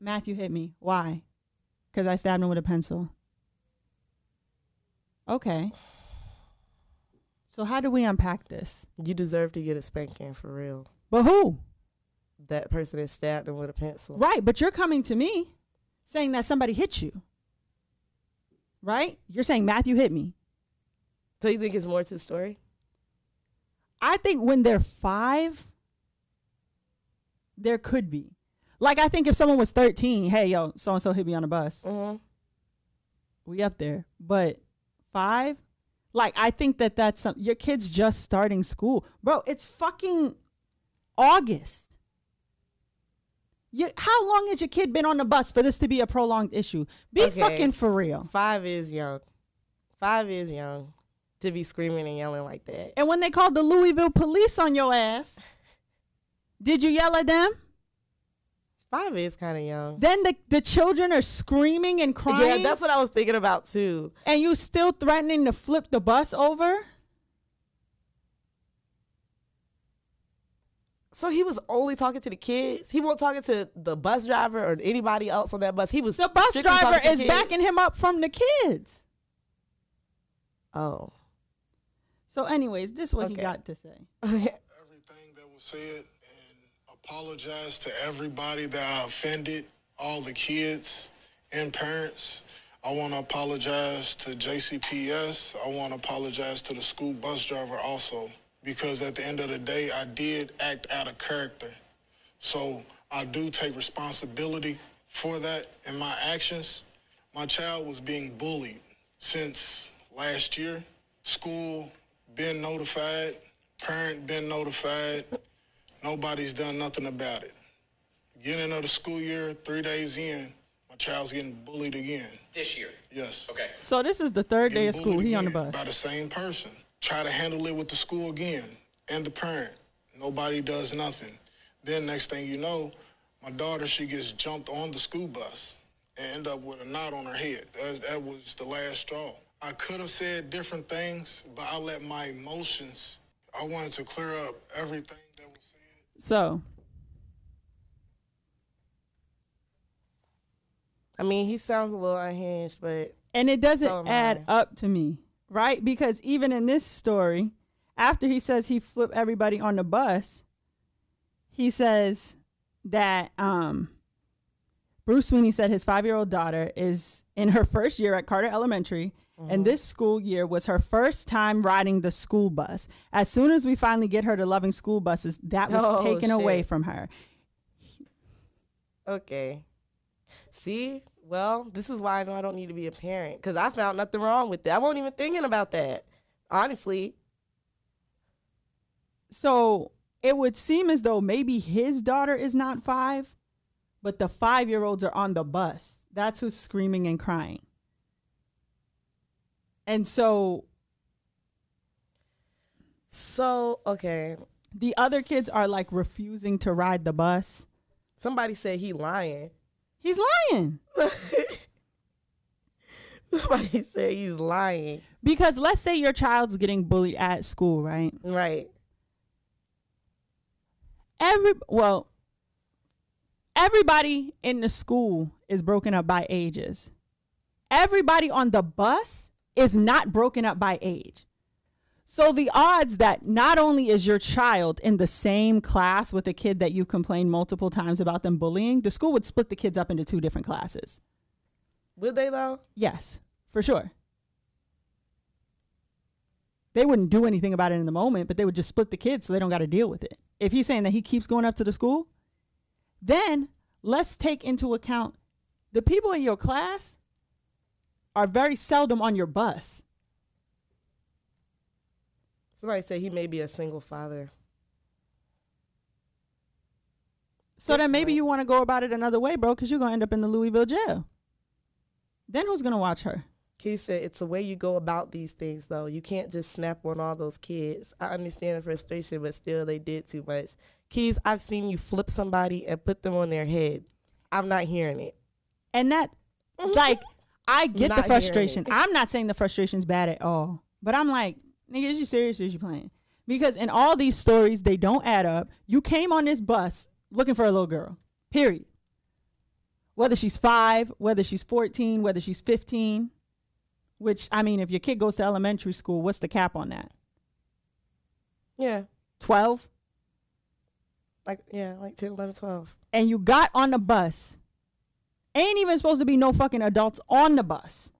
Speaker 1: Matthew hit me. Why? Because I stabbed him with a pencil. Okay. So how do we unpack this?
Speaker 2: you deserve to get a spanking for real.
Speaker 1: But who?
Speaker 2: That person that stabbed him with a pencil.
Speaker 1: Right, but you're coming to me saying that somebody hit you. Right? You're saying Matthew hit me.
Speaker 2: So you think it's more to the story?
Speaker 1: I think when they're five, there could be. Like I think if someone was 13, hey yo, so and so hit me on the bus.
Speaker 2: Mm-hmm.
Speaker 1: we up there. But five, like I think that that's some, your kid's just starting school, bro. It's fucking August. You, how long has your kid been on the bus for this to be a prolonged issue? Be
Speaker 2: Okay.
Speaker 1: fucking for real.
Speaker 2: Five is young. Five is young to be screaming and yelling like that.
Speaker 1: And when they called the Louisville police on your ass, did you yell at them?
Speaker 2: Five is kind of young.
Speaker 1: Then the, the children are screaming and crying.
Speaker 2: Yeah, that's what I was thinking about too.
Speaker 1: and you still threatening to flip the bus over?
Speaker 2: So he was only talking to the kids. He wasn't talking to the bus driver or anybody else on that bus. He was
Speaker 1: The bus driver is backing him up from the kids.
Speaker 2: Oh,
Speaker 1: So, anyways, this is what he got to say.
Speaker 4: everything that was said and apologize to everybody that I offended, all the kids and parents. I want to apologize to JCPS. I want to apologize to the school bus driver also because at the end of the day, I did act out of character. So I do take responsibility for that in my actions. My child was being bullied since last year. School been notified, parent been notified. Nobody's done nothing about it. Beginning of the school year, three days in, my child's getting bullied again.
Speaker 3: This year.
Speaker 4: Yes.
Speaker 3: Okay.
Speaker 1: So, this is the third day of school. He on the bus.
Speaker 4: By the same person. Try to handle it with the school again and the parent. Nobody does nothing. Then next thing you know, my daughter, she gets jumped on the school bus and end up with a knot on her head. That, that was the last straw. I could have said different things, but I let my emotions, I wanted to clear up everything that was said.
Speaker 1: So,
Speaker 2: I mean, he sounds a little unhinged, but
Speaker 1: and it doesn't
Speaker 2: So
Speaker 1: add up to me, right? Because even in this story, after he says he flipped everybody on the bus, he says that um, Bruce Sweeney said his five year old daughter is in her first year at Carter Elementary.
Speaker 2: Mm-hmm.
Speaker 1: And this school year was her first time riding the school bus. As soon as we finally get her to loving school buses, that was
Speaker 2: Oh,
Speaker 1: taken away from her.
Speaker 2: okay. See, well, this is why I know I don't need to be a parent because I found nothing wrong with it. I wasn't even thinking about that, honestly.
Speaker 1: So it would seem as though maybe his daughter is not five, but the five year olds are on the bus. That's who's screaming and crying. And so
Speaker 2: So, okay.
Speaker 1: the other kids are like refusing to ride the bus.
Speaker 2: Somebody said he lying.
Speaker 1: He's lying.
Speaker 2: Somebody said he's lying.
Speaker 1: Because let's say your child's getting bullied at school, right?
Speaker 2: Right.
Speaker 1: Every well, everybody in the school is broken up by ages. Everybody on the bus is not broken up by age. So the odds that not only is your child in the same class with a kid that you complained multiple times about them bullying, the school would split the kids up into two different classes.
Speaker 2: Would they though?
Speaker 1: Yes, for sure. They wouldn't do anything about it in the moment, but they would just split the kids so they don't got to deal with it. If he's saying that he keeps going up to the school, then let's take into account the people in your class are very seldom on your bus.
Speaker 2: Somebody said he may be a single father.
Speaker 1: So then maybe you want to go about it another way, bro, because you're gonna end up in the Louisville jail. Then who's gonna watch her?
Speaker 2: Keith said it's the way you go about these things, though. You can't just snap on all those kids. I understand the frustration, but still, they did too much. Keys, I've seen you flip somebody and put them on their head. I'm not hearing it.
Speaker 1: And that, like, I get
Speaker 2: Not
Speaker 1: the frustration. I'm not saying the frustration's bad at all, but I'm like, nigga, is you serious or is you playing? Because in all these stories, they don't add up. You came on this bus looking for a little girl, period. Whether she's five, whether she's 14, whether she's 15, which, I mean, if your kid goes to elementary school, what's the cap on that?
Speaker 2: Yeah,
Speaker 1: 12?
Speaker 2: like yeah, like 10, 11, 12.
Speaker 1: and you got on the bus, ain't even supposed to be no fucking adults on the bus,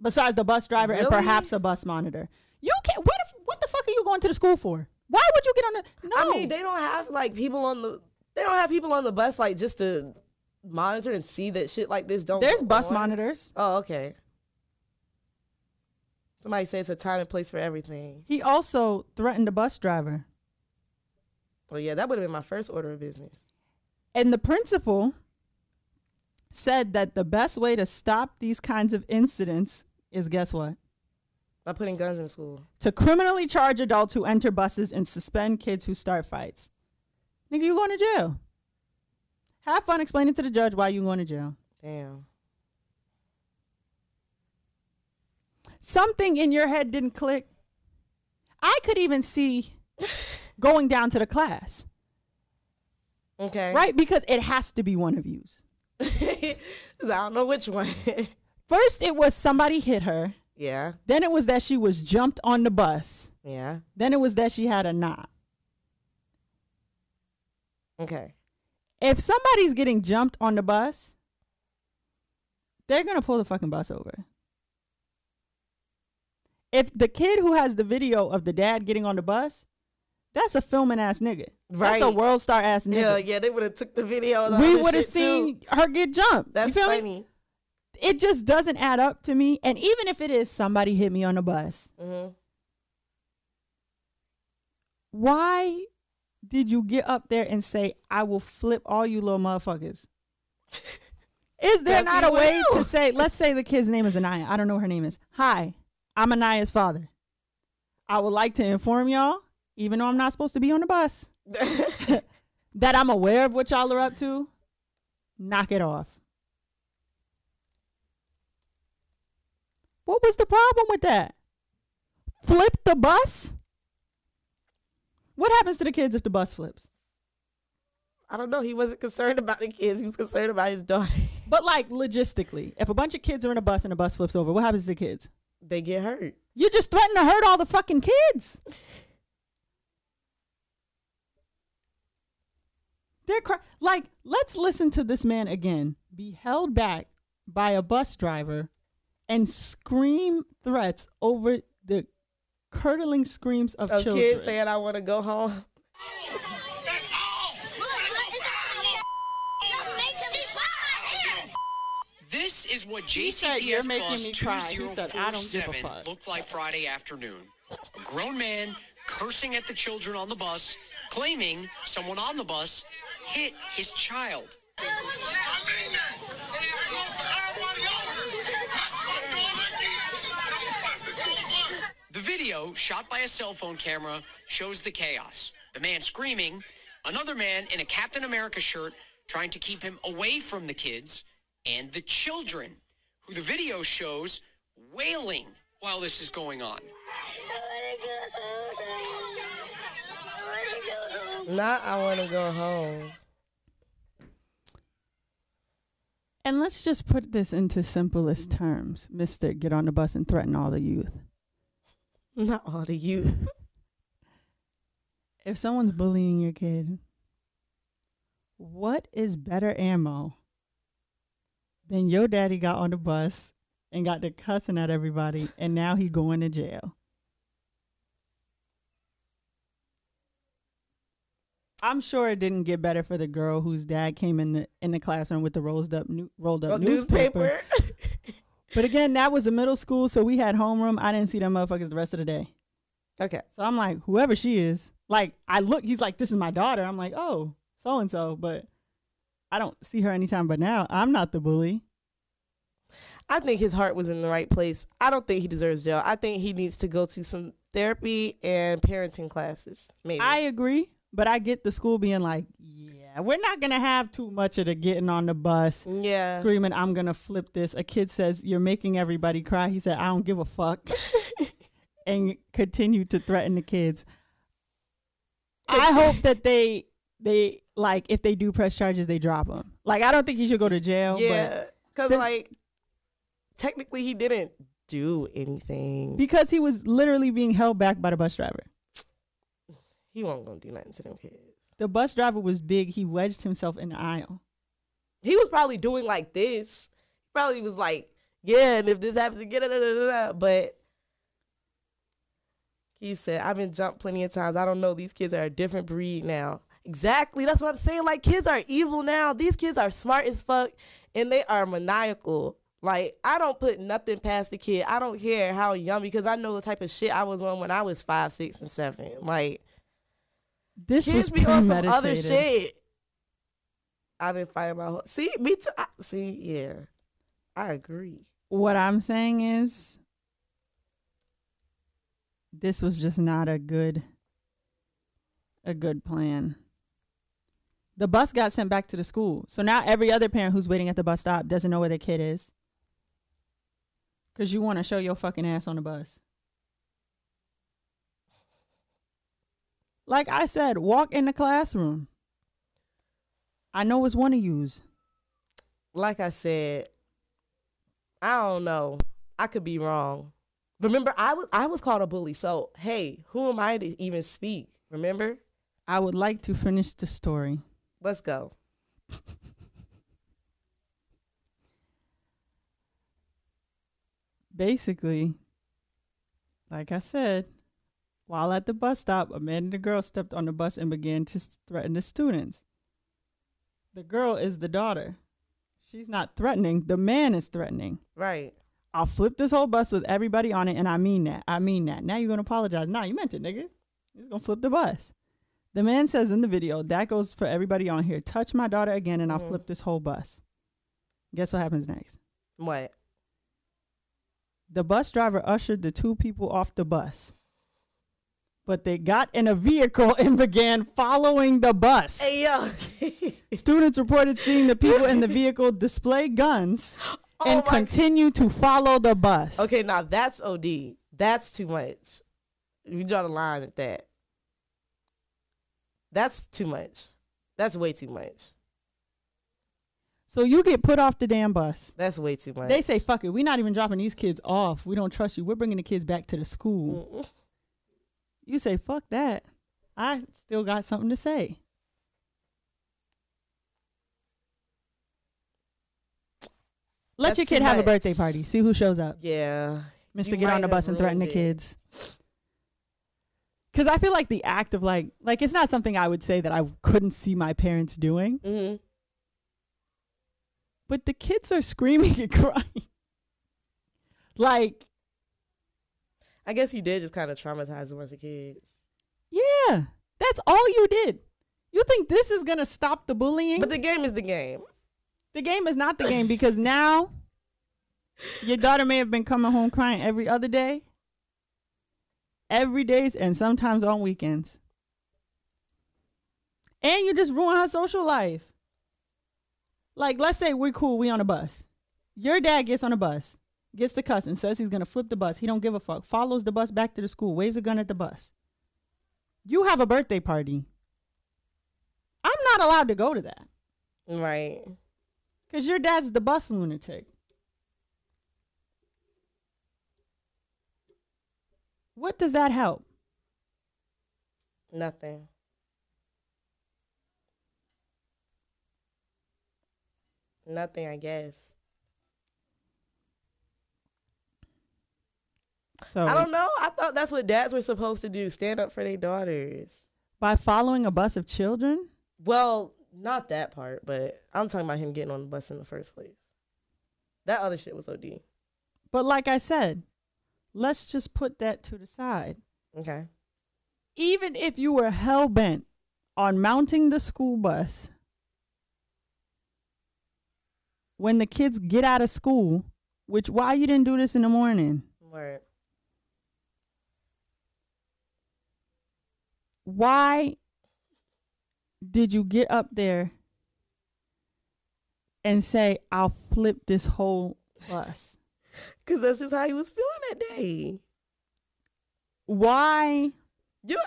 Speaker 1: besides the bus driver and perhaps a bus monitor. You can't. What the, what the fuck are you going to the school for? Why would you get on the? No,
Speaker 2: I mean, they don't have like people on the. They don't have people on the bus like just to monitor and see that shit like this don't.
Speaker 1: there's bus
Speaker 2: on.
Speaker 1: monitors.
Speaker 2: Oh, okay. Somebody says it's a time and place for everything.
Speaker 1: He also threatened the bus driver,
Speaker 2: Well, yeah, that would have been my first order of business.
Speaker 1: and the principal said that the best way to stop these kinds of incidents is guess what?
Speaker 2: By putting guns in school.
Speaker 1: To criminally charge adults who enter buses and suspend kids who start fights. Nigga, you going to jail. Have fun explaining to the judge why you going to jail.
Speaker 2: Damn.
Speaker 1: Something in your head didn't click. I could even see going down to the class,
Speaker 2: Okay.
Speaker 1: right? Because it has to be one of yous.
Speaker 2: I don't know which one.
Speaker 1: First, it was somebody hit her.
Speaker 2: Yeah.
Speaker 1: Then it was that she was jumped on the bus.
Speaker 2: Yeah.
Speaker 1: Then it was that she had a knot.
Speaker 2: Okay.
Speaker 1: If somebody's getting jumped on the bus, they're going to pull the fucking bus over. If the kid who has the video of the dad getting on the bus, that's a filming ass nigga. Right. That's a world star ass nigga.
Speaker 2: Yeah, yeah, they would have took the video.
Speaker 1: We would have
Speaker 2: shit, too.
Speaker 1: seen her get jumped.
Speaker 2: That's
Speaker 1: you feel me? It just doesn't add up to me. And even if it is somebody hit me on the bus,
Speaker 2: hmm
Speaker 1: why did you get up there and say, I will flip all you little motherfuckers? Is there not a way to say, let's say the kid's name is Anaya. I don't know what her name is. Hi, I'm Anaya's father. I would like to inform y'all, even though I'm not supposed to be on the bus, that I'm aware of what y'all are up to. Knock it off. What was the problem with that? Flip the bus? What happens to the kids if the bus flips?
Speaker 2: I don't know. He wasn't concerned about the kids. He was concerned about his daughter.
Speaker 1: But like logistically, if a bunch of kids are in a bus and the bus flips over, what happens to the kids?
Speaker 2: They get hurt.
Speaker 1: You just threaten to hurt all the fucking kids. They're cry- like, let's listen to this man again be held back by a bus driver and scream threats over the curdling screams of
Speaker 2: Of
Speaker 1: children.
Speaker 2: kids saying, "I want to go home."
Speaker 3: This is what
Speaker 1: He said,
Speaker 3: JCPS
Speaker 1: making
Speaker 3: bus
Speaker 1: me cry." He said, "I don't give a
Speaker 3: 2047 looked like Friday afternoon. A grown man cursing at the children on the bus, claiming someone on the bus hit his child. The video, shot by a cell phone camera, shows the chaos. The man screaming, another man in a Captain America shirt trying to keep him away from the kids, and the children, who the video shows wailing while this is going on.
Speaker 2: Not, I want to go home.
Speaker 1: And let's just put this into simplest terms, Mister. Get on the bus and threaten all the youth.
Speaker 2: Not all the you.
Speaker 1: if someone's bullying your kid, what is better ammo than your daddy got on the bus and got to cussing at everybody and now he going to jail? I'm sure it didn't get better for the girl whose dad came in the in the classroom with the rolled up new, rolled up
Speaker 2: Oh,
Speaker 1: newspaper. But again, that was a middle school, so we had homeroom. I didn't see them motherfuckers the rest of the day.
Speaker 2: Okay.
Speaker 1: So I'm like, whoever she is, like I look, he's like, this is my daughter. I'm like, oh, so and so, but I don't see her anytime but now. I'm not the bully.
Speaker 2: I think his heart was in the right place. I don't think he deserves jail. I think he needs to go to some therapy and parenting classes. Maybe.
Speaker 1: I agree, but I get the school being like, yeah, we're not gonna have too much of the getting on the bus,
Speaker 2: yeah.
Speaker 1: screaming, I'm gonna flip this. A kid says, You're making everybody cry. He said, I don't give a fuck. and continue to threaten the kids. I hope that they they like if they do press charges, they drop him. Like I don't think he should go to jail.
Speaker 2: Yeah. Because, like, technically, he didn't do anything.
Speaker 1: because he was literally being held back by the bus driver.
Speaker 2: he wasn't going to do nothing to them kids.
Speaker 1: The bus driver was big. He wedged himself in the aisle.
Speaker 2: He was probably doing like this. Probably was like, yeah, and if this happens again, but he said, I've been jumped plenty of times. I don't know. These kids are a different breed now. Exactly. That's what I'm saying. Like, kids are evil now. These kids are smart as fuck and they are maniacal. Like, I don't put nothing past the kid. I don't care how young because I know the type of shit I was on when I was five, six, and seven. Like,
Speaker 1: This
Speaker 2: kids
Speaker 1: was
Speaker 2: be on some other shit. I've been fighting my whole. See, me too. I, see, yeah, I agree.
Speaker 1: What I'm saying is, this was just not a good, a good plan. The bus got sent back to the school, so now every other parent who's waiting at the bus stop doesn't know where their kid is. Cause you want to show your fucking ass on the bus. Like I said, walk in the classroom. I know it's one of yous.
Speaker 2: Like I said, I don't know. I could be wrong. Remember, I was I was called a bully. So hey, who am I to even speak? Remember?
Speaker 1: I would like to finish the story.
Speaker 2: Let's go.
Speaker 1: Basically, like I said, while at the bus stop, a man and a girl stepped on the bus and began to threaten the students. The girl is the daughter. She's not threatening, the man is threatening.
Speaker 2: Right.
Speaker 1: I'll flip this whole bus with everybody on it, and I mean that. I mean that. Now you're gonna apologize. Nah, you meant it, nigga. You're gonna flip the bus. The man says in the video, that goes for everybody on here. Touch my daughter again, and I'll
Speaker 2: Mhm.
Speaker 1: flip this whole bus. Guess what happens next?
Speaker 2: What?
Speaker 1: The bus driver ushered the two people off the bus. But they got in a vehicle and began following the bus.
Speaker 2: Hey yo.
Speaker 1: Students reported seeing the people in the vehicle display guns
Speaker 2: Oh
Speaker 1: and continue to follow the bus.
Speaker 2: Okay, now that's OD. That's too much. You draw the line at that. That's too much. That's way too much.
Speaker 1: So you get put off the damn bus.
Speaker 2: That's way too much.
Speaker 1: They say, fuck it, we're not even dropping these kids off. We don't trust you. We're bringing the kids back to the school.
Speaker 2: Mm-mm.
Speaker 1: You say, fuck that. I still got something to say. Let
Speaker 2: That's
Speaker 1: your kid have a birthday party. See who shows up.
Speaker 2: Yeah.
Speaker 1: Mr.
Speaker 2: You
Speaker 1: Get on the bus and threaten the kids. Cause I feel like the act of like like it's not something I would say that I couldn't see my parents doing,
Speaker 2: hmm
Speaker 1: but the kids are screaming and crying. Like,
Speaker 2: I guess he did just kind of traumatize a bunch of kids.
Speaker 1: yeah, that's all you did. You think this is gonna stop the bullying?
Speaker 2: But the game is the game.
Speaker 1: The game is not the game because now your daughter may have been coming home crying every other day, every days, and sometimes on weekends. And you just ruin her social life. Like, let's say we're cool, we on a bus. Your dad gets on a bus, gets the cuss, and says he's gonna flip the bus. He don't give a fuck. Follows the bus back to the school, waves a gun at the bus. You have a birthday party. I'm not allowed to go to that.
Speaker 2: Right.
Speaker 1: Because your dad's the bus lunatic. What does that help?
Speaker 2: Nothing. Nothing, I guess.
Speaker 1: So
Speaker 2: I don't know. I thought that's what dads were supposed to do stand up for their daughters.
Speaker 1: by following a bus of children,
Speaker 2: Well, not that part, but I'm talking about him getting on the bus in the first place. That other shit was OD.
Speaker 1: but like I said, let's just put that to the side.
Speaker 2: Okay.
Speaker 1: Even if you were hell bent on mounting the school bus, when the kids get out of school, which why you didn't do this in the morning?
Speaker 2: Word.
Speaker 1: Why did you get up there and say, I'll flip this whole bus?
Speaker 2: Cause that's just how he was feeling that day.
Speaker 1: Why?
Speaker 2: You.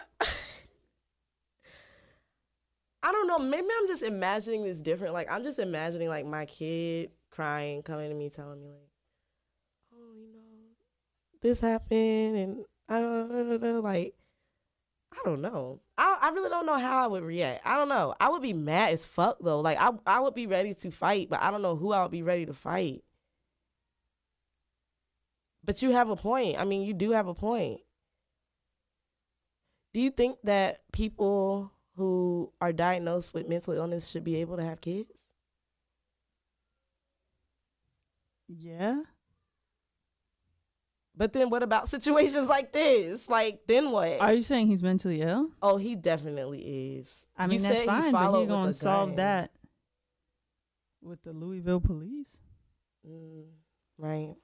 Speaker 2: I don't know. Maybe I'm just imagining this different. Like I'm just imagining like my kid crying, coming to me, telling me like, "Oh, you know, this happened," and I don't know, like, I don't know. I I really don't know how I would react. I don't know. I would be mad as fuck though. Like I I would be ready to fight, but I don't know who I would be ready to fight. But you have a point. I mean, you do have a point. Do you think that people who are diagnosed with mental illness should be able to have kids?
Speaker 1: Yeah.
Speaker 2: But then what about situations like this? Like then what?
Speaker 1: Are you saying he's mentally ill?
Speaker 2: oh, he definitely is.
Speaker 1: I
Speaker 2: You
Speaker 1: mean, that's
Speaker 2: said he
Speaker 1: fine, but you're gonna solve
Speaker 2: gun.
Speaker 1: that with the Louisville police.
Speaker 2: Mm, right.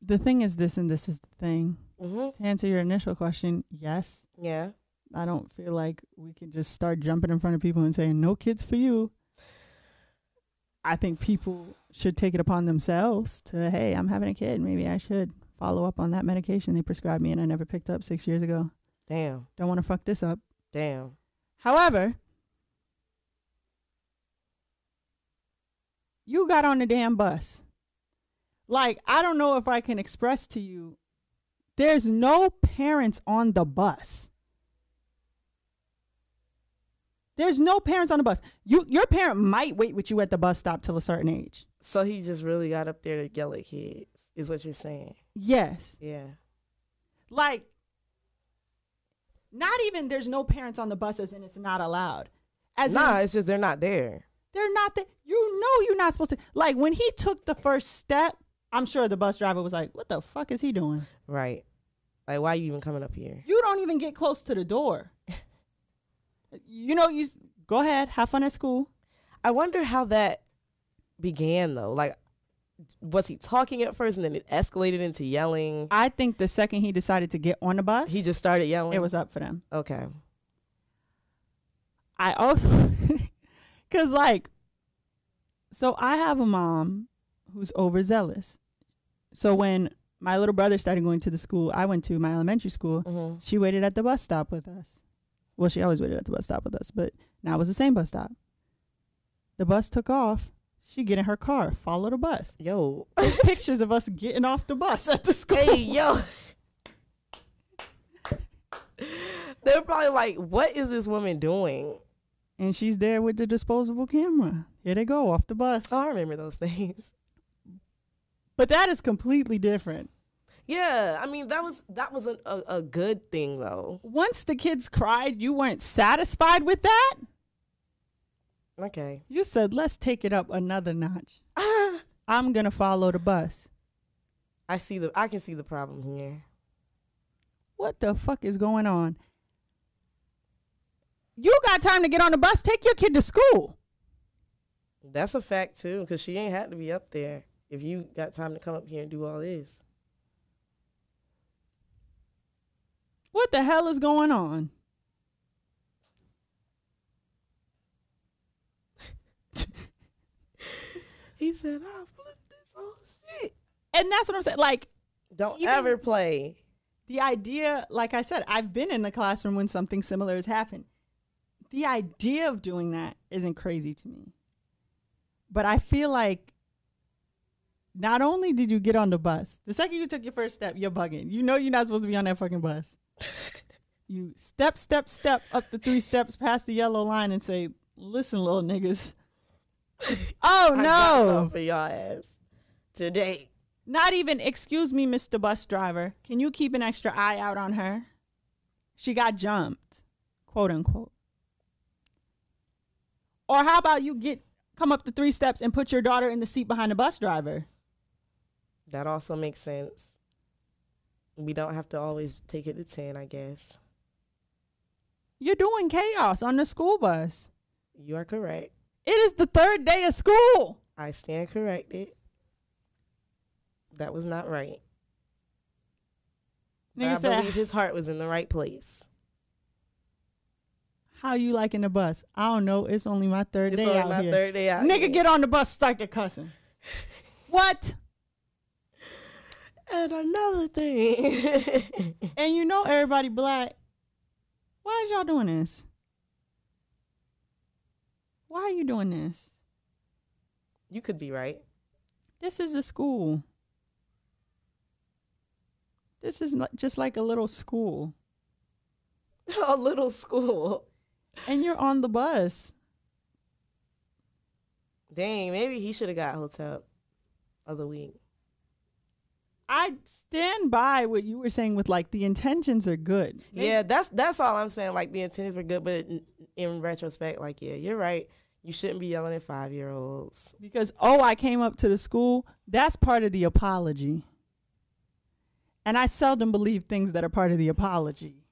Speaker 1: The thing is this, and this is the thing.
Speaker 2: Mm-hmm.
Speaker 1: To answer your initial question, yes.
Speaker 2: Yeah.
Speaker 1: I don't feel like we can just start jumping in front of people and saying, no kids for you. I think people should take it upon themselves to, hey, I'm having a kid. Maybe I should follow up on that medication they prescribed me and I never picked up six years ago.
Speaker 2: Damn.
Speaker 1: Don't want to fuck this up.
Speaker 2: Damn.
Speaker 1: However, you got on the damn bus. Like, I don't know if I can express to you, there's no parents on the bus. There's no parents on the bus. You your parent might wait with you at the bus stop till a certain age.
Speaker 2: So he just really got up there to yell at kids, is what you're saying.
Speaker 1: Yes.
Speaker 2: Yeah.
Speaker 1: Like not even there's no parents on the buses and it's not allowed. As
Speaker 2: nah,
Speaker 1: in,
Speaker 2: it's just they're not there.
Speaker 1: They're not there. You know you're not supposed to. Like when he took the first step, I'm sure the bus driver was like, "What the fuck is he doing?"
Speaker 2: Right. Like, why are you even coming up here?
Speaker 1: You don't even get close to the door. you know, you go ahead, have fun at school.
Speaker 2: I wonder how that began though. Like, was he talking at first and then it escalated into yelling?
Speaker 1: I think the second he decided to get on the bus,
Speaker 2: He just started yelling.
Speaker 1: it was up for them.
Speaker 2: okay.
Speaker 1: I also, cause like, so I have a mom who's overzealous. So when my little brother started going to the school I went to, my elementary school,
Speaker 2: hmm
Speaker 1: She waited at the bus stop with us. Well, she always waited at the bus stop with us, but now it was the same bus stop. The bus took off. She get in her car, follow the bus.
Speaker 2: Yo.
Speaker 1: Pictures of us getting off the bus at the school.
Speaker 2: hey, yo. They're probably like, what is this woman doing?
Speaker 1: And she's there with the disposable camera. Here they go off the bus.
Speaker 2: Oh, I remember those things.
Speaker 1: But that is completely different.
Speaker 2: Yeah, I mean that was that was a, a good thing though.
Speaker 1: Once the kids cried, you weren't satisfied with that.
Speaker 2: Okay.
Speaker 1: You said, let's take it up another notch. Ah. I'm going to follow the bus.
Speaker 2: I see the I can see the problem here.
Speaker 1: What the fuck is going on? You got time to get on the bus. Take your kid to school.
Speaker 2: That's a fact too, because she ain't had to be up there if you got time to come up here and do all this.
Speaker 1: What the hell is going on?
Speaker 2: He said, "I'll flip this whole shit."
Speaker 1: And that's what I'm saying. Like
Speaker 2: Don't ever play.
Speaker 1: the idea, like I said, I've been in the classroom when something similar has happened. The idea of doing that isn't crazy to me. But I feel like not only did you get on the bus, the second you took your first step, you're bugging. You know you're not supposed to be on that fucking bus. you step, step, step up the three steps past the yellow line and say, listen, little niggas. oh,
Speaker 2: I got
Speaker 1: no.
Speaker 2: for y'all ass today.
Speaker 1: Not even, excuse me, Mr. Bus Driver. Can you keep an extra eye out on her? She got jumped, quote unquote. Or how about you get come up the three steps and put your daughter in the seat behind the bus driver?
Speaker 2: That also makes sense. We don't have to always take it to 10, I guess.
Speaker 1: You're doing chaos on the school bus.
Speaker 2: You are correct.
Speaker 1: It is the third day of school.
Speaker 2: I stand corrected. That was not right. But
Speaker 1: Nigga
Speaker 2: I
Speaker 1: said,
Speaker 2: believe his heart was in the right place.
Speaker 1: How you liking the bus? I don't know. It's only my third
Speaker 2: It's
Speaker 1: day
Speaker 2: only
Speaker 1: out
Speaker 2: my
Speaker 1: here.
Speaker 2: third day out.
Speaker 1: Nigga,
Speaker 2: here.
Speaker 1: get on the bus, start the cussing. what?
Speaker 2: And another thing.
Speaker 1: And you know everybody black. Why is y'all doing this? Why are you doing this?
Speaker 2: you could be right.
Speaker 1: This is a school. This is not just like a little school.
Speaker 2: a little school.
Speaker 1: And you're on the bus.
Speaker 2: Dang, maybe he should have got hotel of the week.
Speaker 1: I stand by what you were saying with like the intentions are good.
Speaker 2: Yeah, that's that's all I'm saying. Like the intentions were good, but in, in retrospect, like yeah, you're right. You shouldn't be yelling at five year olds.
Speaker 1: Because, oh, I came up to the school, that's part of the apology. And I seldom believe things that are part of the apology.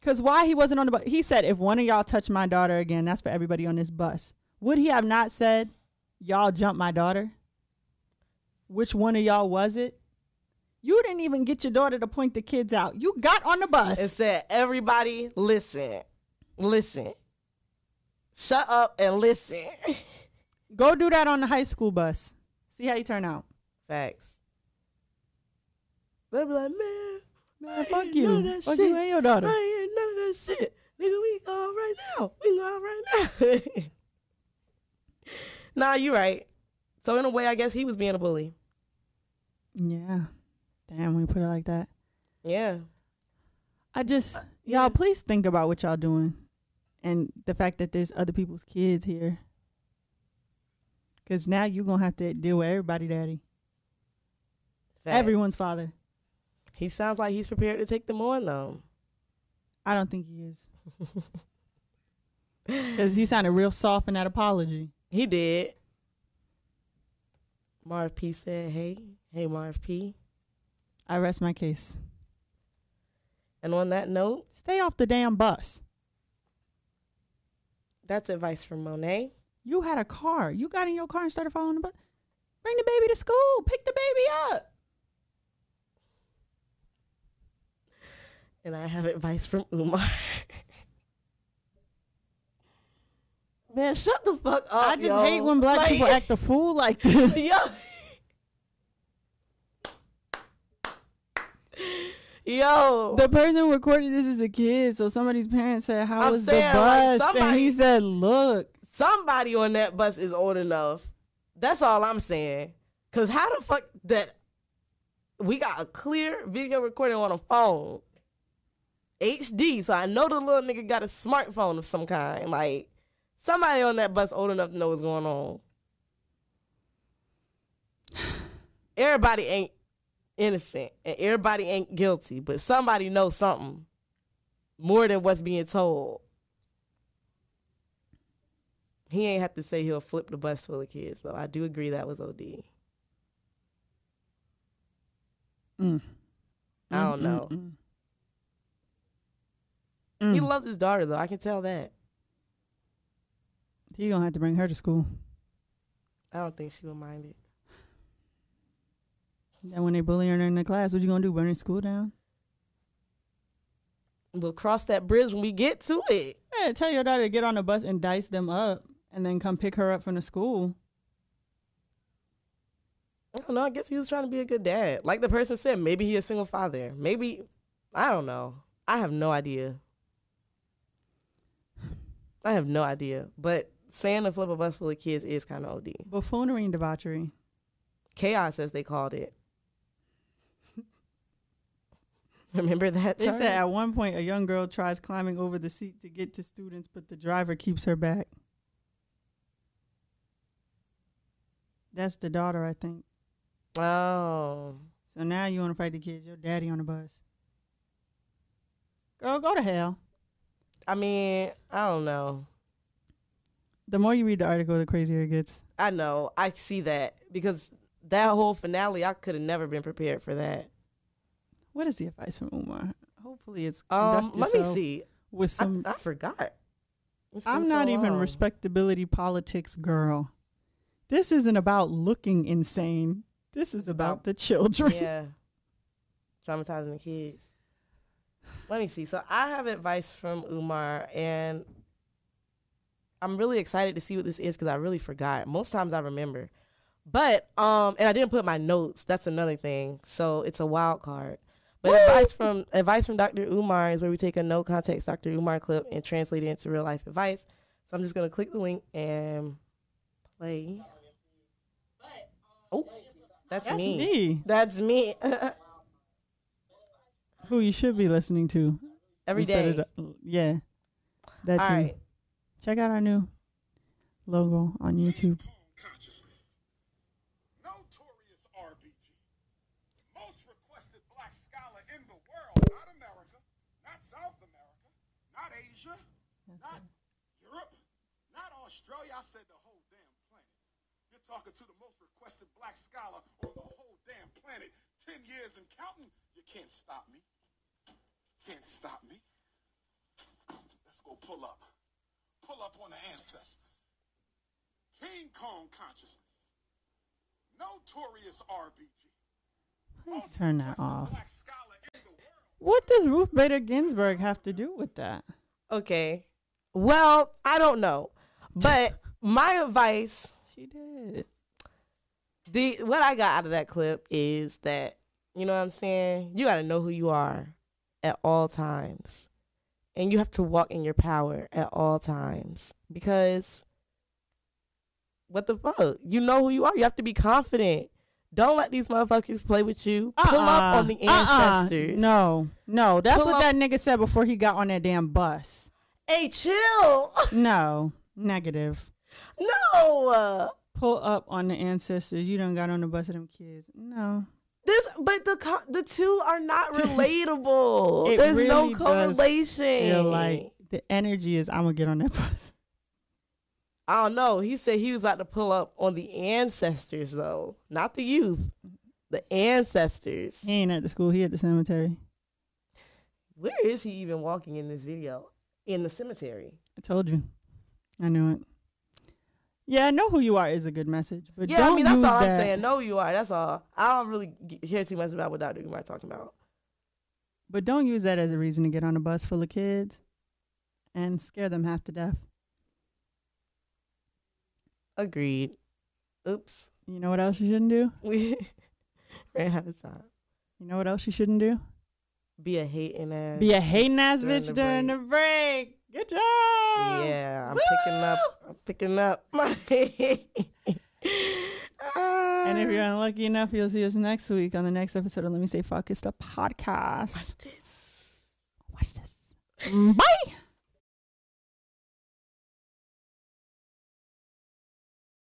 Speaker 1: Because why he wasn't on the bus? He said, if one of y'all touch my daughter again, that's for everybody on this bus. Would he have not said, y'all jump my daughter? Which one of y'all was it? You didn't even get your daughter to point the kids out. You got on the bus.
Speaker 2: and said, "Everybody, listen, listen, shut up and listen."
Speaker 1: Go do that on the high school bus. See how you turn out.
Speaker 2: Facts. They'll be like, "Man,
Speaker 1: Man, fuck you.
Speaker 2: none of that
Speaker 1: Fuck
Speaker 2: shit.
Speaker 1: you and your daughter.
Speaker 2: I ain't none of that shit, nigga. We go out right now. We go out right now." nah, you right. So in a way, I guess he was being a bully.
Speaker 1: Yeah. Damn, we put it like that.
Speaker 2: Yeah.
Speaker 1: I just,
Speaker 2: Uh, yeah.
Speaker 1: y'all, please think about what y'all doing and the fact that there's other people's kids here. Because now you're going to have to deal with everybody, daddy.
Speaker 2: Facts.
Speaker 1: Everyone's father.
Speaker 2: He sounds like he's prepared to take them on, though.
Speaker 1: I don't think he is. Because he sounded real soft in that apology.
Speaker 2: He did. Marv P said, "Hey, hey, Marv P.
Speaker 1: I rest my case.
Speaker 2: And on that note,
Speaker 1: Stay off the damn bus.
Speaker 2: That's advice from Monet.
Speaker 1: You had a car. You got in your car and started following the bus. Bring the baby to school. Pick the baby up.
Speaker 2: And I have advice from Umar. Man, shut the fuck up.
Speaker 1: I just
Speaker 2: yo.
Speaker 1: hate when black
Speaker 2: Like-
Speaker 1: people act a fool like this.
Speaker 2: Yo. Yo.
Speaker 1: The person recorded this as a kid, so somebody's parents said, "How
Speaker 2: I'm
Speaker 1: was
Speaker 2: saying,
Speaker 1: the
Speaker 2: like,
Speaker 1: bus?" and he said, "Look,
Speaker 2: Somebody on that bus is old enough. That's all I'm saying. Cause how the fuck that we got a clear video recording on a phone. HD. So I know the little nigga got a smartphone of some kind. Like somebody on that bus old enough to know what's going on. Everybody ain't innocent and everybody ain't guilty, but somebody knows something more than what's being told. He ain't have to say he'll flip the bus full of kids, though. I do agree that was OD.
Speaker 1: Mm.
Speaker 2: I don't
Speaker 1: Mm,
Speaker 2: know.
Speaker 1: mm, mm.
Speaker 2: He
Speaker 1: Mm.
Speaker 2: loves his daughter, though. I can tell that.
Speaker 1: He gonna have to bring her to school.
Speaker 2: I don't think she would mind it.
Speaker 1: And when they bully her in the class, what you gonna do? Burn the school down?
Speaker 2: We'll cross that bridge when we get to it.
Speaker 1: Yeah, tell your daughter to get on the bus and dice them up, and then come pick her up from the school.
Speaker 2: I don't know. I guess he was trying to be a good dad. Like the person said, maybe he a single father. Maybe, I don't know. I have no idea. I have no idea. But saying to flip a bus full of kids is kind of OD.
Speaker 1: Buffoonery and debauchery.
Speaker 2: Chaos, as they called it. Remember that?
Speaker 1: They said at one point a young girl tries climbing over the seat to get to students, but the driver keeps her back. That's the daughter, I think.
Speaker 2: Oh.
Speaker 1: So now you want to fight the kids? Your daddy on the bus. Girl, go to hell.
Speaker 2: I mean, I don't know.
Speaker 1: The more you read the article, the crazier it gets.
Speaker 2: I know. I see that because that whole finale, I could have never been prepared for that.
Speaker 1: What is the advice from Umar? Hopefully, it's
Speaker 2: Um, let me see.
Speaker 1: with
Speaker 2: I,
Speaker 1: some.
Speaker 2: I forgot.
Speaker 1: I'm
Speaker 2: so
Speaker 1: not even
Speaker 2: long.
Speaker 1: respectability politics girl. This isn't about looking insane. This is about
Speaker 2: About-
Speaker 1: the children.
Speaker 2: yeah, traumatizing the kids. Let me see. So I have advice from Umar, and I'm really excited to see what this is because I really forgot. Most times I remember, but um, and I didn't put my notes. That's another thing. So it's a wild card. But advice from advice from Dr. Umar is where we take a no context Dr. Umar clip and translate it into real life advice. So I'm just gonna click the link and play. Oh, that's,
Speaker 1: That's
Speaker 2: me.
Speaker 1: me.
Speaker 2: That's me.
Speaker 1: Who you should be listening to
Speaker 2: Every day.
Speaker 1: the- yeah, that's
Speaker 2: All
Speaker 1: you.
Speaker 2: right.
Speaker 1: Check out our new logo on YouTube.
Speaker 5: consciousness. Notorious RBG. Most requested black scholar in the world. Not America. Not South America. Not Asia. Not Europe. Not Australia. I said the whole damn planet. You're talking to the most requested black scholar on the whole damn planet. Ten years and counting. You can't stop me. Can't stop me. Let's go pull up. Pull up on the ancestors. King Kong consciousness. Notorious RBG.
Speaker 1: Please turn that off.
Speaker 5: Black scholar in the world.
Speaker 1: What does Ruth Bader Ginsburg have to do with that?
Speaker 2: Okay. Well, I don't know. But my advice,
Speaker 1: She did.
Speaker 2: the what I got out of that clip is that, you know what I'm saying? You got to know who you are at all times. And you have to walk in your power at all times because what the fuck? You know who you are. You have to be confident. Don't let these motherfuckers play with you. Pull up uh-uh. on the
Speaker 1: Uh-uh. Uh-uh.
Speaker 2: ancestors.
Speaker 1: No, no, that's
Speaker 2: Pull
Speaker 1: what
Speaker 2: up-
Speaker 1: that nigga said before he got on that damn bus.
Speaker 2: Hey, chill.
Speaker 1: No, negative.
Speaker 2: No.
Speaker 1: Pull up on the ancestors. You done got on the bus of them kids. No.
Speaker 2: This, but the the two are not relatable. There's no
Speaker 1: really does
Speaker 2: correlation.
Speaker 1: Feel like the energy is I'm gonna get on that bus.
Speaker 2: I don't know. He said he was about to pull up on the ancestors, though, not the youth, the ancestors.
Speaker 1: He ain't at the school. He at the cemetery.
Speaker 2: Where is he even walking in this video? In the cemetery.
Speaker 1: I told you. I knew it. Yeah, know who you are is a good message, but
Speaker 2: yeah, I mean that's all I'm saying. Know who you are. That's all. I don't really hear too much about what Dr. Umar talking about.
Speaker 1: But don't use that as a reason to get on a bus full of kids and scare them half to death.
Speaker 2: Agreed. Oops,
Speaker 1: You know what else you shouldn't do?
Speaker 2: we ran out of time.
Speaker 1: You know what else you shouldn't do?
Speaker 2: Be a hating ass.
Speaker 1: Be a hating ass
Speaker 2: During
Speaker 1: bitch
Speaker 2: the
Speaker 1: during the break. Good job.
Speaker 2: Yeah, I'm picking up. I'm picking up.
Speaker 1: Uh, and if you're unlucky enough, you'll see us next week on the next episode of Let Me Say Fuck. It's the podcast.
Speaker 2: Watch this.
Speaker 1: Watch this. Bye.